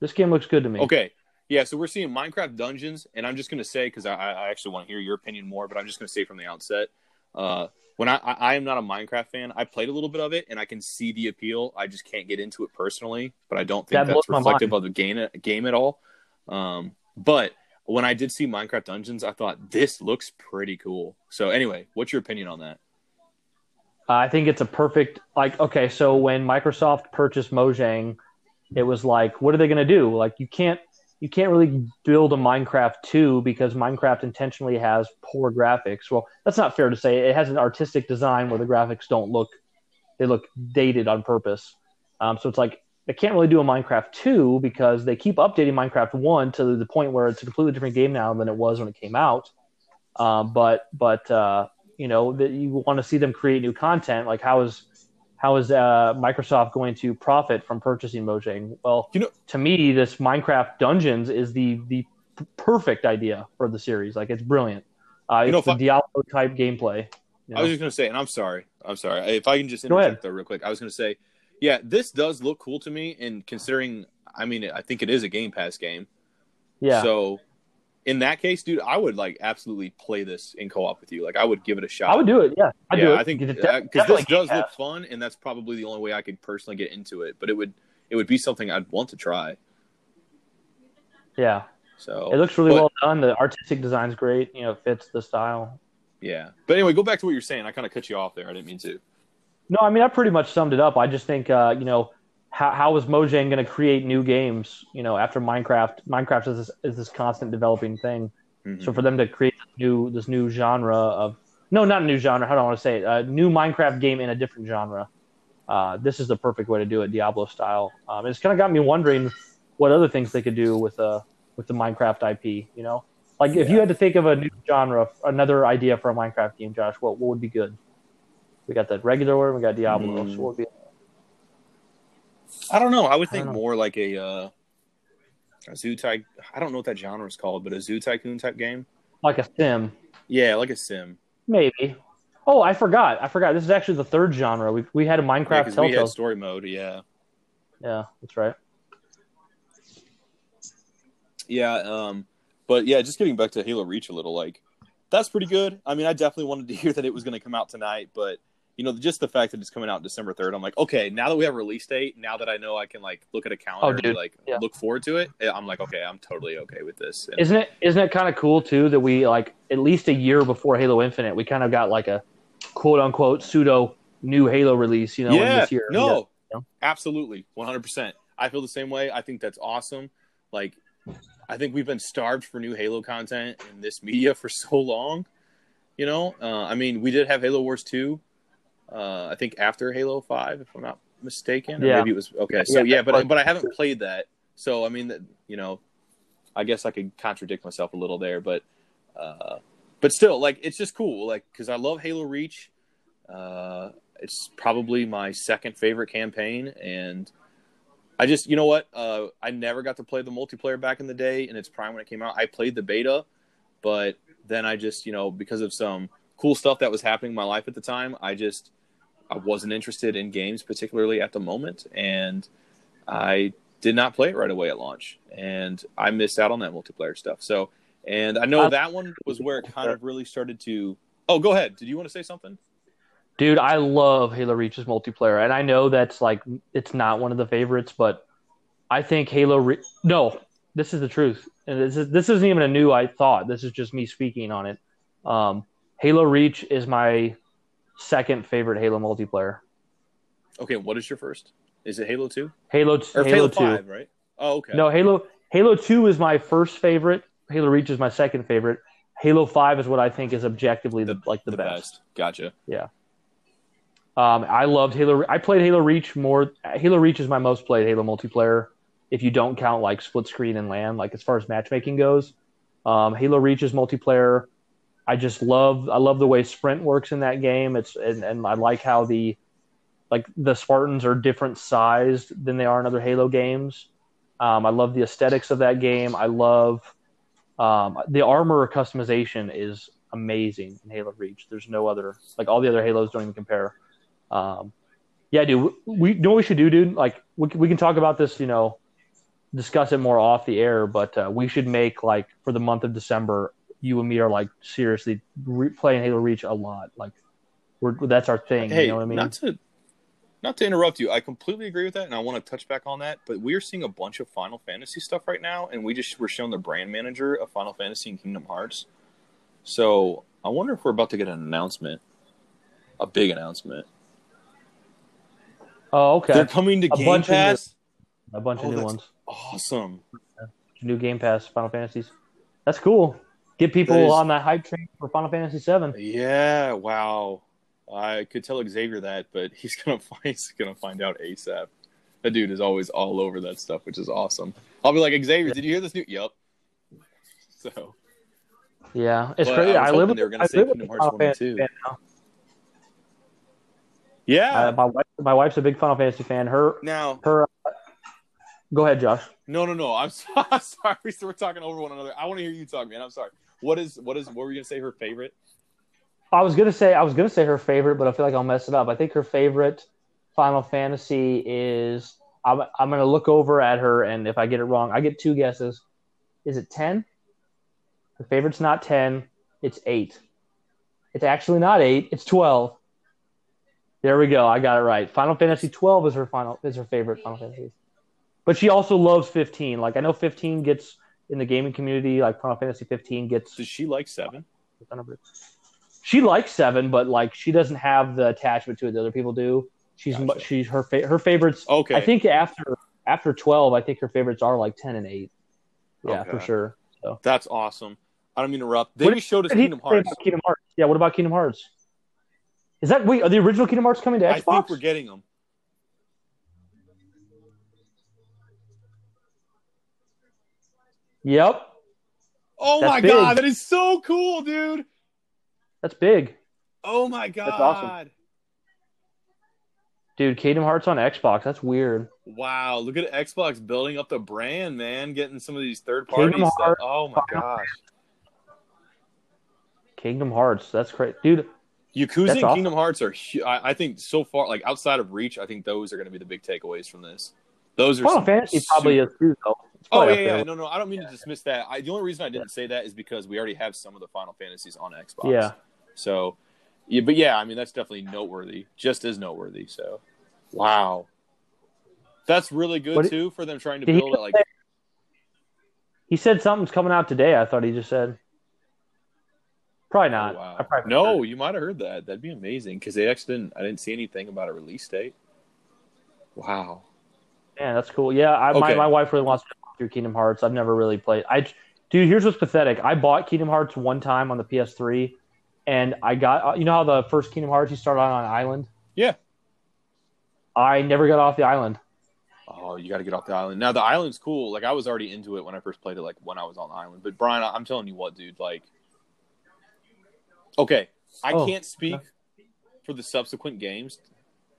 This game looks good to me. Okay. Yeah, so we're seeing Minecraft Dungeons, and I'm just going to say because I, I actually want to hear your opinion more, but I'm just going to say from the outset, uh, when I, I I am not a Minecraft fan, I played a little bit of it, and I can see the appeal. I just can't get into it personally, but I don't think That that's reflective of the game game at all. Um, but when I did see Minecraft Dungeons, I thought this looks pretty cool. So anyway, what's your opinion on that? I think it's a perfect like okay, so when Microsoft purchased Mojang, it was like, what are they going to do? Like you can't you can't really build a Minecraft 2 because Minecraft intentionally has poor graphics. Well, that's not fair to say. It has an artistic design where the graphics don't look they look dated on purpose. Um, so it's like they can't really do a Minecraft 2 because they keep updating Minecraft 1 to the point where it's a completely different game now than it was when it came out. Um, but but uh, you know that you want to see them create new content. Like how is how is uh, Microsoft going to profit from purchasing Mojang? Well, You know- to me, this Minecraft Dungeons is the the perfect idea for the series. Like it's brilliant. Uh, You know, it's the I- Diablo type gameplay. you I was just gonna say, and I'm sorry, I'm sorry. If I can just interject though, real quick, I was gonna say, yeah, this does look cool to me, and considering, I mean, I think it is a Game Pass game. yeah. So, in that case, dude, I would like absolutely play this in co-op with you. Like, I would give it a shot. I would do it. Yeah, I yeah, do it. I think because this does look fun, and that's probably the only way I could personally get into it. But it would it would be something I'd want to try. Yeah, So it looks really but- well done. The artistic design's great. You know, fits the style. Yeah, but anyway, go back to what you're saying. I kind of cut you off there. I didn't mean to. No, I mean I pretty much summed it up. I just think uh, you know how how is Mojang going to create new games? You know, after Minecraft, Minecraft is this, is this constant developing thing. Mhm. So for them to create this new this new genre of no, not a new genre. How do I want to say it? A new Minecraft game in a different genre. Uh, this is the perfect way to do it, Diablo style. Um, it's kind of got me wondering what other things they could do with uh with the Minecraft IP. You know, like if you had to think of a new genre, another idea for a Minecraft game, Josh, what what would be good? We got that regular one. We got Diablo. Mm. So what would be I don't know. I would think don't more like a uh, a zoo type. I don't know what that genre is called, but a zoo tycoon type game. like a sim? Yeah, like a sim. Maybe. Oh, I forgot. I forgot. This is actually the third genre. We we had a Yeah, Minecraft 'cause we had story mode. Yeah, Yeah, that's right. yeah. Um, but yeah, just getting back to Halo Reach a little, like that's pretty good. I mean, I definitely wanted to *laughs* hear that it was going to come out tonight, but you know, just the fact that it's coming out December third, I'm like, okay, now that we have a release date, now that I know I can like look at a calendar and Oh, dude. like Yeah. look forward to it, eh, I'm like, okay, I'm totally okay with this. And- Isn't it isn't it kind of cool too that we like at least a year before Halo Infinite, we kind of got like a quote unquote pseudo new Halo release, you know, yeah, this year. no, absolutely, 100. percent I feel the same way. I think that's awesome. Like, I think we've been starved for new Halo content in this media for so long. You know, uh, I mean, we did have Halo Wars two. Uh, I think after Halo five, if I'm not mistaken, or Yeah. maybe it was okay. So Yeah, yeah, but but- but I haven't played that. So I mean, you know, I guess I could contradict myself a little there, but uh, but still, like, it's just cool, like, because I love Halo Reach. Uh, it's probably my second favorite campaign, and I just, you know what? Uh, I never got to play the multiplayer back in the day in its prime when it came out. I played the beta, but then I just, you know, because of some cool stuff that was happening in my life at the time, I just I wasn't interested in games particularly at the moment, and I did not play it right away at launch, and I missed out on that multiplayer stuff. So, and I know Uh, that one was where it kind of really started to. Oh, go ahead. Did you want to say something? Dude, I love Halo Reach's multiplayer, and I know that's like it's not one of the favorites, but I think Halo. Re- no, this is the truth, and this is this isn't even a new I thought. This is just me speaking on it. Um, Halo Reach is my second favorite Halo multiplayer. Okay, what is your first? Is it Halo Two Halo or Halo, Halo Two. Five? Right. Oh, okay. No, Halo Halo Two is my first favorite. Halo Reach is my second favorite. Halo Five is what I think is objectively the, like the, the best. best. Gotcha. Yeah. Um, I loved Halo. I played Halo Reach more. Halo Reach is my most played Halo multiplayer. If you don't count like split screen and LAN, like as far as matchmaking goes, um, Halo Reach is multiplayer. I just love. I love the way sprint works in that game. It's and, and I like how the like the Spartans are different sized than they are in other Halo games. Um, I love the aesthetics of that game. I love um, the armor customization is amazing in Halo Reach. There's no other like all the other Halos don't even compare. Um, yeah, dude, we you know what we should do, dude. Like we we can talk about this, you know, discuss it more off the air, but uh, we should make like for the month of December, you and me are like seriously re- playing Halo Reach a lot. Like we're that's our thing. Hey, you know what I mean? not to not to interrupt you, I completely agree with that, and I want to touch back on that. But we are seeing a bunch of Final Fantasy stuff right now, and we just were shown the brand manager of Final Fantasy and Kingdom Hearts. So I wonder if we're about to get an announcement, a big announcement. Oh, okay. They're coming to A Game bunch of new- Pass. a bunch Oh, of new ones. Awesome. New Game Pass Final Fantasies. That's cool. Get people is- on that hype train for Final Fantasy Seven. Yeah. Wow. I could tell Xavier that, but *laughs* he's gonna find he's gonna find out ASAP. That dude is always all over that stuff, which is awesome. I'll be like, Xavier, did you hear this new? Yep. *laughs* So Yeah, it's crazy. I I, live with they were gonna I say Kingdom Hearts Final 1 and Fantasy 2. fan now. yeah. Uh, my wife, my wife's a big Final Fantasy fan. Her, now, her. Uh, go ahead, Josh. no, no, no. I'm so- *laughs* sorry. We're talking over one another. I want to hear you talk, man. I'm sorry. What is what is what were you gonna say? Her favorite? I was gonna say I was gonna say her favorite, but I feel like I'll mess it up. I think her favorite Final Fantasy is I'm I'm gonna look over at her, and if I get it wrong, I get two guesses. Is it ten? Her favorite's not ten. It's eight. It's actually not eight. It's twelve. There we go. I got it right. Final Fantasy twelve is her final is her favorite Final Fantasy. But she also loves fifteen. Like I know fifteen gets in the gaming community. Like Final Fantasy fifteen gets Does she like seven? she likes seven, but like she doesn't have the attachment to it that other people do. She's Gotcha. she's her fa- her favorites. Okay. I think after after twelve, I think her favorites are like ten and eight. Yeah, Okay. for sure. So That's awesome. I don't mean to interrupt. They What just showed us Kingdom Hearts. Kingdom Hearts. Yeah, what about Kingdom Hearts? Is that wait? Are the original Kingdom Hearts coming to Xbox? I think we're getting them. Yep, Oh That's my big. god, that is so cool, dude. that's big, Oh my god. That's awesome. dude. Kingdom Hearts on Xbox. That's weird. Wow, look at Xbox building up the brand, man. Getting some of these third party stuff. Oh my gosh. Kingdom Hearts. That's great, dude. Yakuza and awesome. Kingdom Hearts are. I, I think, so far, like outside of Reach, I think those are going to be the big takeaways from this. Those are Final Fantasy probably super- is too, though. Oh yeah, yeah, no, no. I don't mean to dismiss that. I, the only reason I didn't say that is because we already have some of the Final Fantasies on Xbox. Yeah. So, yeah, but yeah, I mean that's definitely noteworthy, just as noteworthy. So, wow, that's really good What- too for them trying to build it. Like, He said something's coming out today. I thought he just said. Probably oh, not. wow. I probably no, you might have heard that. That'd be amazing because they actually didn't. I didn't see anything about a release date. Wow. Yeah, that's cool. Yeah, I, my Okay. my wife really wants to through Kingdom Hearts. I've never really played. I, dude, here's what's pathetic. I bought Kingdom Hearts one time on the PS3, and I got uh, you know how the first Kingdom Hearts you start on an island. Yeah. I never got off the island. Oh, you got to get off the island. Now the island's cool. Like I was already into it when I first played it. Like when I was on the island. But Brian, I- I'm telling you what, dude. Like, okay, I Oh, can't speak for the subsequent games,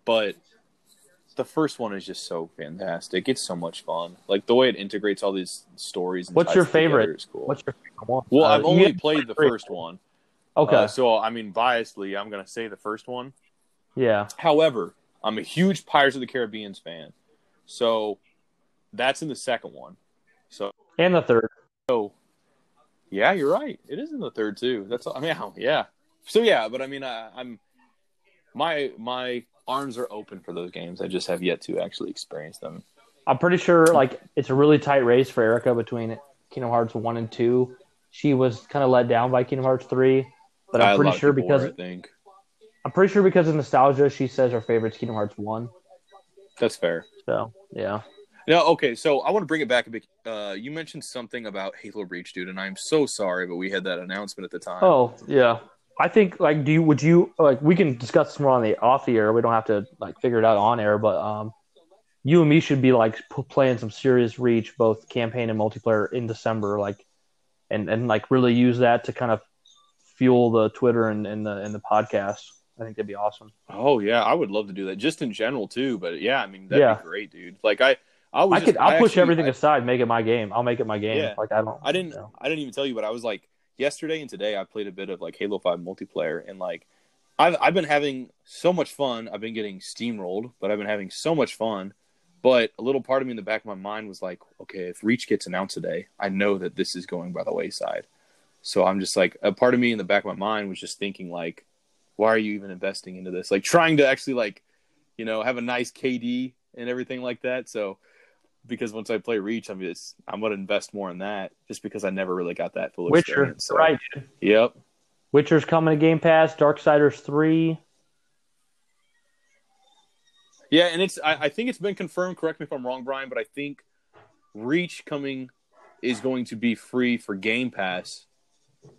but the first one is just so fantastic. It's so much fun. Like the way it integrates all these stories. And What's your favorite? Cool. What's your favorite one? well, Uh, I've only played the first one. Okay. Uh, so I mean, biasedly, I'm gonna say the first one. yeah. However, I'm a huge Pirates of the Caribbean fan, so that's in the second one. So And the third. So, yeah, you're right. It is in the third too. That's I mean, *laughs* yeah. So yeah, but I mean, I, I'm my my arms are open for those games. I just have yet to actually experience them. I'm pretty sure like it's a really tight race for Erica between Kingdom Hearts one and two. She was kind of let down by Kingdom Hearts three, but I'm lot pretty sure because were, I think I'm pretty sure because of nostalgia, she says her favorite's Kingdom Hearts one. that's fair. So yeah. No, okay. So I want to bring it back a bit. Uh, you mentioned something about Halo Reach, dude, and I'm so sorry, but we had that announcement at the time. Oh yeah. I think like do you would you like we can discuss this more on the off the air. We don't have to like figure it out on air, but um, you and me should be like p- playing some serious Reach, both campaign and multiplayer in December, like, and and like really use that to kind of fuel the Twitter and, and the and the podcast. I think that'd be awesome. Oh yeah, I would love to do that, just in general too. But yeah, I mean that'd Yeah. be great, dude. Like I, I was I could just- I'll push actually- everything I- aside, make it my game. I'll make it my game. Yeah. Like I don't. I didn't. you know. I didn't even tell you, but I was like yesterday and today. I played a bit of like Halo Five multiplayer, and like I've I've been having so much fun. I've been getting steamrolled, but I've been having so much fun. But a little part of me in the back of my mind was like, okay, if Reach gets announced today, I know that this is going by the wayside. So I'm just like, a part of me in the back of my mind was just thinking like, why are you even investing into this? Like trying to actually like you know, have a nice KD and everything like that. So because once I play Reach, I'm just I'm gonna invest more in that just because I never really got that full Witcher, experience. So, right? Yep. Witcher's coming to Game Pass. Darksiders three. Yeah, and it's I, I think it's been confirmed. Correct me if I'm wrong, Brian, but I think Reach coming is going to be free for Game Pass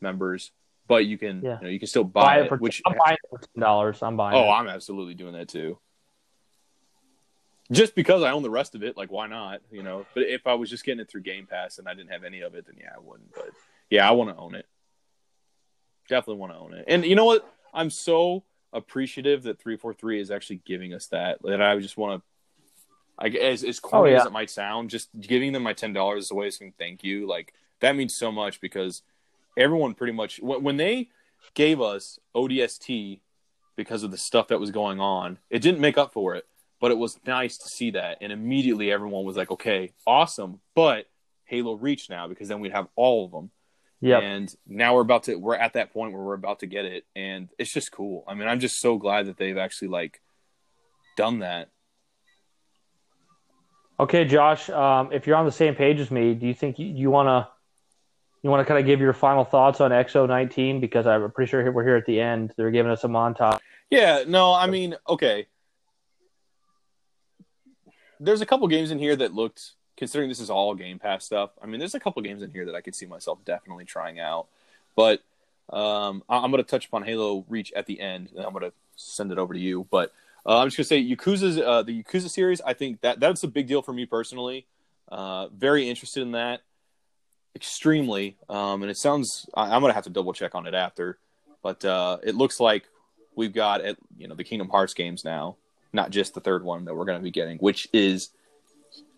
members, but you can Yeah. you know you can still Buy buy it it. for Which I'm buying it for ten dollars. I'm buying. oh, it. I'm absolutely doing that too. Just because I own the rest of it, like why not? You know, but if I was just getting it through Game Pass and I didn't have any of it, then yeah, I wouldn't. But yeah, I want to own it. Definitely want to own it. And you know what? I'm so appreciative that 343 is actually giving us that. That I just want to. I as as oh, corny Oh, yeah. as it might sound, just giving them my ten dollars as a way of saying thank you, like that means so much because everyone pretty much when, when they gave us ODST because of the stuff that was going on, it didn't make up for it, but it was nice to see that, and immediately everyone was like, okay, awesome, but Halo Reach now because then we'd have all of them. Yeah. And now we're about to we're at that point where we're about to get it and it's just cool. I mean, I'm just so glad that they've actually like done that. Okay, Josh. Um, if you're on the same page as me, do you think you, you wanna you wanna kind of give your final thoughts on X019 because I'm pretty sure we're here at the end. They're giving us a montage. Yeah, no, I mean, okay. There's a couple games in here that looked considering this is all Game Pass stuff. I mean, there's a couple games in here that I could see myself definitely trying out. But um, I- I'm going to touch upon Halo Reach at the end, and I'm going to send it over to you. But uh, I'm just going to say Yakuza's uh, the Yakuza series. I think that that's a big deal for me personally. Uh, very interested in that, extremely. Um, and it sounds I, I'm going to have to double check on it after, but uh, it looks like we've got at you know the Kingdom Hearts games now, not just the third one that we're going to be getting, which is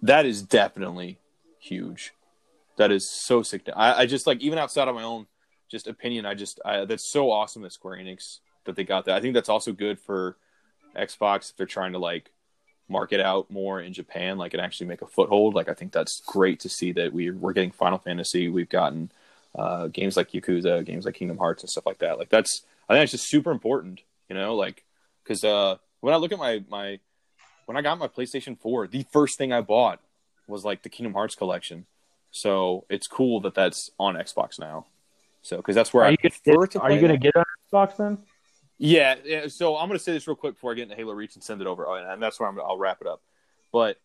that is definitely huge. That is so sick. I, I just like even outside of my own just opinion, I just I, that's so awesome that Square Enix that they got that. I think that's also good for Xbox if they're trying to like market out more in Japan, like and actually make a foothold. Like I think that's great to see that we we're getting Final Fantasy, we've gotten uh, games like Yakuza, games like Kingdom Hearts and stuff like that. Like that's I think it's just super important, you know, like because uh, when I look at my my when I got my PlayStation 4, the first thing I bought was like the Kingdom Hearts collection. So it's cool that that's on Xbox now. So because that's where Are I you prefer get, to. are you gonna get on Xbox then? Yeah, yeah. So I'm going to say this real quick before I get into Halo Reach and send it over, Oh, and that's where I'm, I'll wrap it up. But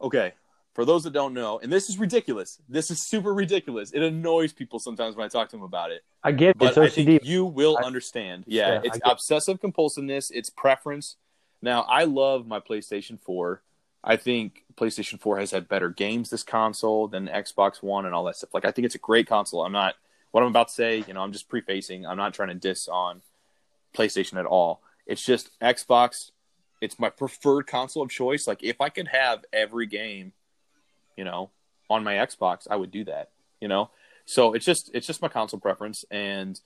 okay, for those that don't know, and this is ridiculous. This is super ridiculous. It annoys people sometimes when I talk to them about it. I get it. But It's I OCD. think you will I- understand. Yeah, Yeah, it's obsessive compulsiveness. It's preference. Now, I love my PlayStation 4. I think PlayStation 4 has had better games this console than Xbox One and all that stuff. Like, I think it's a great console. I'm not what I'm about to say. You know, I'm just prefacing. I'm not trying to diss on PlayStation at all. It's just Xbox. It's my preferred console of choice. Like, if I could have every game, you know, on my Xbox, I would do that. You know, so it's just it's just my console preference. And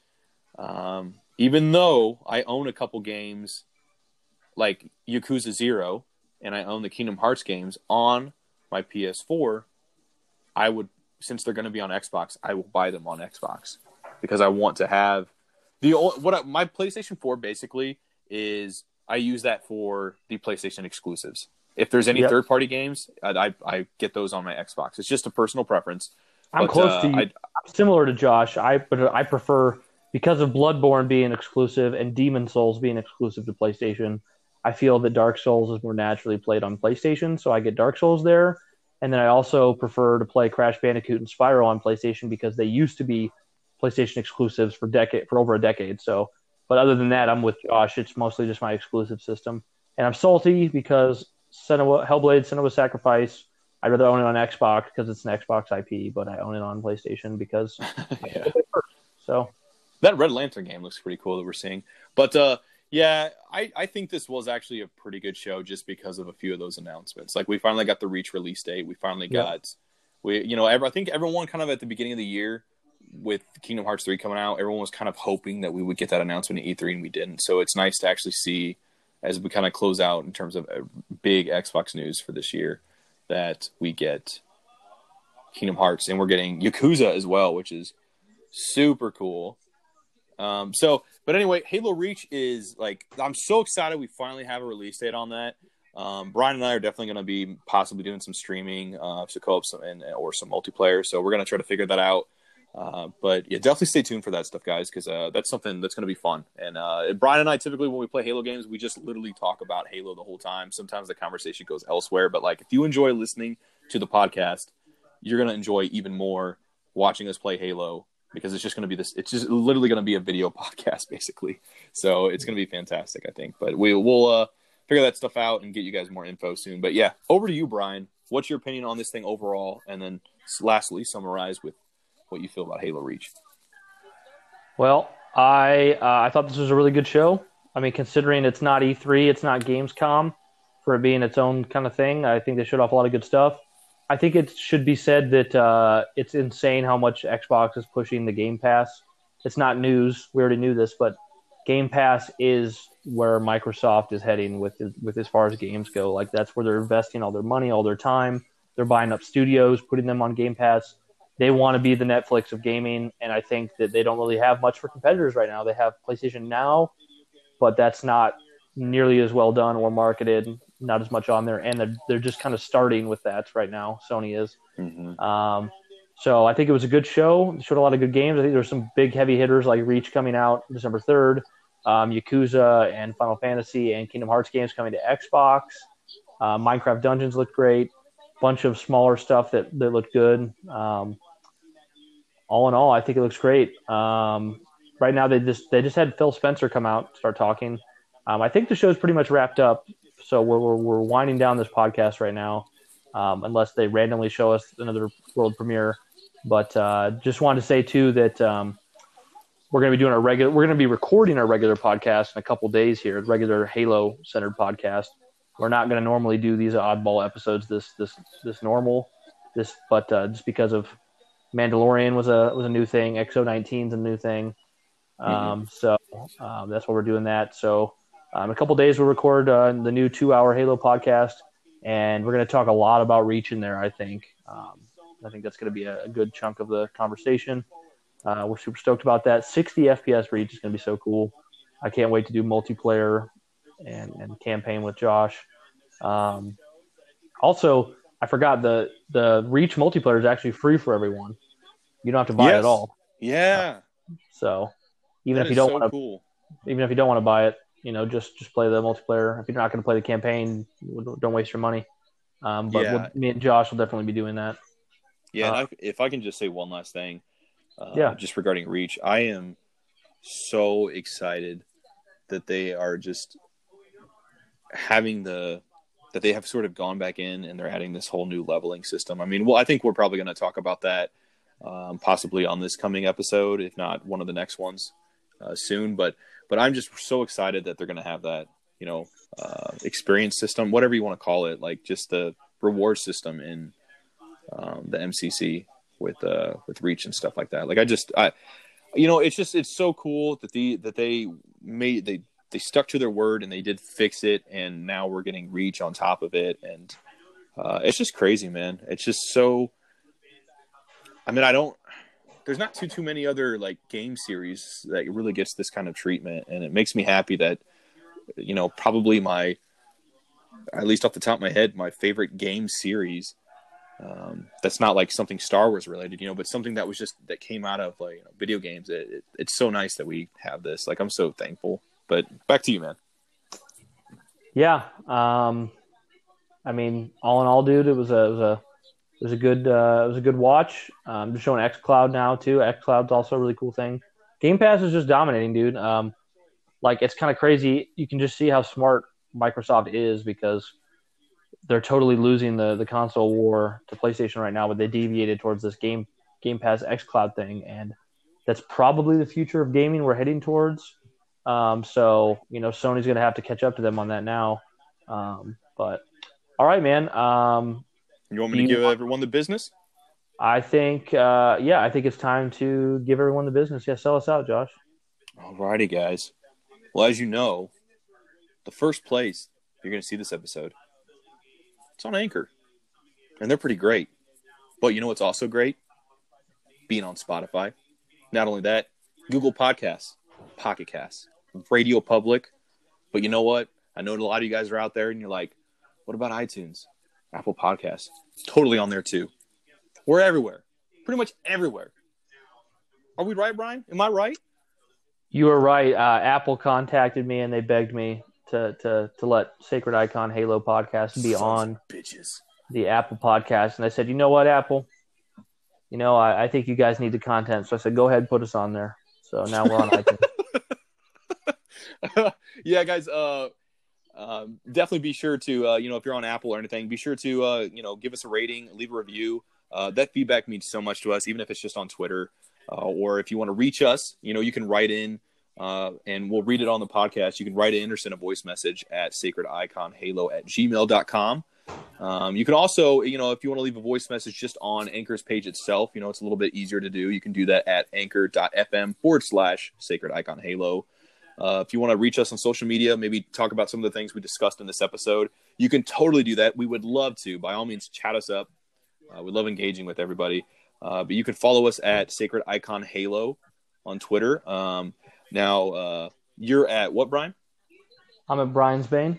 um, even though I own a couple games like Yakuza Zero and I own the Kingdom Hearts games on my PS4, I would since they're going to be on Xbox, I will buy them on Xbox because I want to have the what I, my PlayStation 4 basically is I use that for the PlayStation exclusives. If there's any Yep. third party games, I, I I get those on my Xbox. It's just a personal preference. I'm But, close uh, to you. I- I'm similar to Josh. I but I prefer because of Bloodborne being exclusive and Demon's Souls being exclusive to PlayStation. I feel that Dark Souls is more naturally played on PlayStation, so I get Dark Souls there. And then I also prefer to play Crash Bandicoot and Spyro on PlayStation because they used to be PlayStation exclusives for decade for over a decade. So, but other than that, I'm with Josh. It's mostly just my exclusive system, and I'm salty because Senua, Hellblade: Senua's Sacrifice. I'd rather own it on Xbox because it's an Xbox IP, but I own it on PlayStation because *laughs* yeah. so that Red Lantern game looks pretty cool that we're seeing. But uh, yeah, I, I think this was actually a pretty good show just because of a few of those announcements. Like we finally got the Reach release date. We finally got we you know I think everyone kind of at the beginning of the year with Kingdom Hearts three coming out, everyone was kind of hoping that we would get that announcement at E three and we didn't. So it's nice to actually see as we kind of close out in terms of uh, big Xbox news for this year that we get Kingdom Hearts and we're getting Yakuza as well, which is super cool. Um, so, but anyway, Halo Reach is like I'm so excited. We finally have a release date on that. Um, Brian and I are definitely going to be possibly doing some streaming, uh, to co-op some, and or some multiplayer. So we're going to try to figure that out. Uh, but yeah, definitely stay tuned for that stuff, guys, because uh, that's something that's going to be fun. And uh, Brian and I typically, when we play Halo games, we just literally talk about Halo the whole time. Sometimes the conversation goes elsewhere, but like if you enjoy listening to the podcast, you're going to enjoy even more watching us play Halo because it's just going to be this. It's just literally going to be a video *laughs* podcast, basically. So it's going to be fantastic, I think. But we will uh, figure that stuff out and get you guys more info soon. But yeah, over to you, Brian. What's your opinion on this thing overall? And then lastly, summarize with what you feel about Halo Reach. Well, I uh, I thought this was a really good show. I mean, considering it's not E3, it's not Gamescom, for it being its own kind of thing, I think they showed off a lot of good stuff. I think it should be said that uh, it's insane how much Xbox is pushing the Game Pass. It's not news; we already knew this, but Game Pass is where Microsoft is heading with with as far as games go. Like that's where they're investing all their money, all their time. They're buying up studios, putting them on Game Pass they want to be the Netflix of gaming, and I think that they don't really have much for competitors right now. They have PlayStation Now, but that's not nearly as well done or marketed, not as much on there, and they're they're just kind of starting with that right now. Sony is. Mm-hmm. Um, so I think it was a good show. It showed a lot of good games. I think there were some big heavy hitters like Reach coming out December third, um, Yakuza and Final Fantasy and Kingdom Hearts games coming to Xbox. Uh, Minecraft Dungeons looked great. Bunch of smaller stuff that that looked good. Um, all in all, I think it looks great. Um, right now, they just they just had Phil Spencer come out start talking. Um, I think the show's pretty much wrapped up, so we're we're, we're winding down this podcast right now, um, unless they randomly show us another world premiere. But uh, just wanted to say too that um, we're going to be doing our regular. We're going to be recording our regular podcast in a couple days here, regular Halo centered podcast. We're not going to normally do these oddball episodes this this this normal this, but uh, just because of Mandalorian was a was a new thing. X019 is a new thing. Um, mm-hmm. So um, that's why we're doing that. So um, a couple days we'll record uh, the new two hour Halo podcast, and we're going to talk a lot about reach in there. I think. Um, I think that's going to be a, a, good chunk of the conversation. Uh, we're super stoked about that. 60 FPS reach is going to be so cool. I can't wait to do multiplayer and, and campaign with Josh. Um, also, I forgot the the Reach multiplayer is actually free for everyone. You don't have to buy yes. it at all. Yeah. So even that if you don't so want to, cool. even if you don't want to buy it, you know, just just play the multiplayer. If you're not going to play the campaign, don't waste your money. Um, but yeah. we'll, me and Josh will definitely be doing that. Yeah, uh, if I can just say one last thing, uh, yeah, just regarding Reach, I am so excited that they are just having the that they have sort of gone back in and they're adding this whole new leveling system. I mean, well, I think we're probably going to talk about that um, possibly on this coming episode, if not one of the next ones uh, soon. But but I'm just so excited that they're going to have that you know uh, experience system, whatever you want to call it, like just the reward system in um, the MCC with uh, with Reach and stuff like that. Like I just I you know it's just it's so cool that the that they made they they stuck to their word and they did fix it and now we're getting reach on top of it and uh, it's just crazy man it's just so i mean i don't there's not too too many other like game series that really gets this kind of treatment and it makes me happy that you know probably my at least off the top of my head my favorite game series um, that's not like something Star Wars related, you know, but something that was just that came out of like you know, video games. It, it, it's so nice that we have this. Like, I'm so thankful. But back to you, man. Yeah. Um, I mean, all in all, dude, it was a it was a it was a good uh, it was a good watch. Um, just showing XCloud now too. XCloud's also a really cool thing. Game Pass is just dominating, dude. Um, like it's kind of crazy. You can just see how smart Microsoft is because they're totally losing the the console war to PlayStation right now, but they deviated towards this game Game Pass XCloud thing, and that's probably the future of gaming we're heading towards. Um, so you know, Sony's going to have to catch up to them on that now. Um, but all right, man. Um, you want me to give everyone the business? I think, uh, yeah, I think it's time to give everyone the business. Yeah, sell us out, Josh. All righty, guys. Well, as you know, the first place you're going to see this episode, it's on Anchor, and they're pretty great. But you know what's also great? Being on Spotify. Not only that, Google Podcasts Pocket Cast, Radio Public. But you know what? I know a lot of you guys are out there and you're like, what about iTunes? Apple Podcasts? Totally on there too. We're everywhere. Pretty much everywhere. Are we right, Brian? Am I right? You were right. Uh, Apple contacted me and they begged me to to to let Sacred Icon Halo podcast be Sons on bitches. the Apple podcast, and I said, you know what, Apple, you know, I, I think you guys need the content. So I said, go ahead, put us on there. So now we're on *laughs* iTunes. *laughs* yeah, guys. Uh, um, definitely be sure to uh, you know if you're on Apple or anything, be sure to uh, you know give us a rating, leave a review. Uh, that feedback means so much to us, even if it's just on Twitter uh, or if you want to reach us, you know you can write in uh, and we'll read it on the podcast. You can write in or send a voice message at sacrediconhalo at gmail.com. Um, you can also, you know, if you want to leave a voice message just on Anchor's page itself, you know, it's a little bit easier to do. You can do that at anchor.fm forward slash sacred icon halo. Uh, if you want to reach us on social media, maybe talk about some of the things we discussed in this episode, you can totally do that. We would love to. By all means, chat us up. Uh, we love engaging with everybody. Uh, but you can follow us at Sacred Icon Halo on Twitter. Um, now, uh, you're at what, Brian? I'm at Brian's Bane.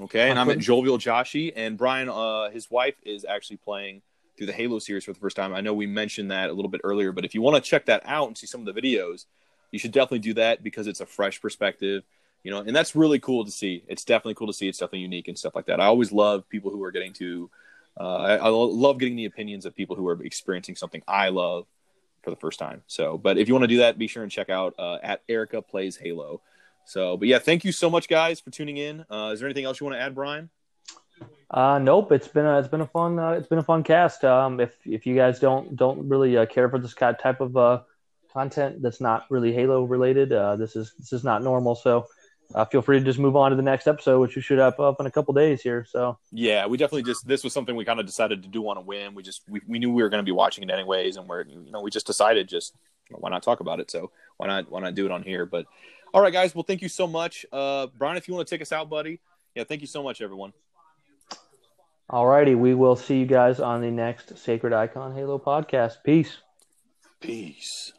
Okay, and I'm at Jovial Joshi, and Brian, uh, his wife is actually playing through the Halo series for the first time. I know we mentioned that a little bit earlier, but if you want to check that out and see some of the videos, you should definitely do that because it's a fresh perspective, you know, and that's really cool to see. It's definitely cool to see. It's definitely unique and stuff like that. I always love people who are getting to. Uh, I, I love getting the opinions of people who are experiencing something I love for the first time. So, but if you want to do that, be sure and check out uh, at Erica Plays Halo. So, but yeah, thank you so much, guys, for tuning in. Uh, is there anything else you want to add, Brian? Uh, nope. It's been a it's been a fun uh, it's been a fun cast. Um, if if you guys don't don't really uh, care for this type of uh, content that's not really Halo related, uh, this is this is not normal. So uh, feel free to just move on to the next episode, which we should have up in a couple days here. So Yeah, we definitely just this was something we kind of decided to do on a whim. We just we, we knew we were going to be watching it anyways, and we're you know we just decided just you why not talk about it? So why not why not do it on here? But all right, guys. Well, thank you so much, uh, Brian. If you want to take us out, buddy. Yeah, thank you so much, everyone. alrighty, we will see you guys on the next Sacred Icon Halo podcast. Peace. Peace.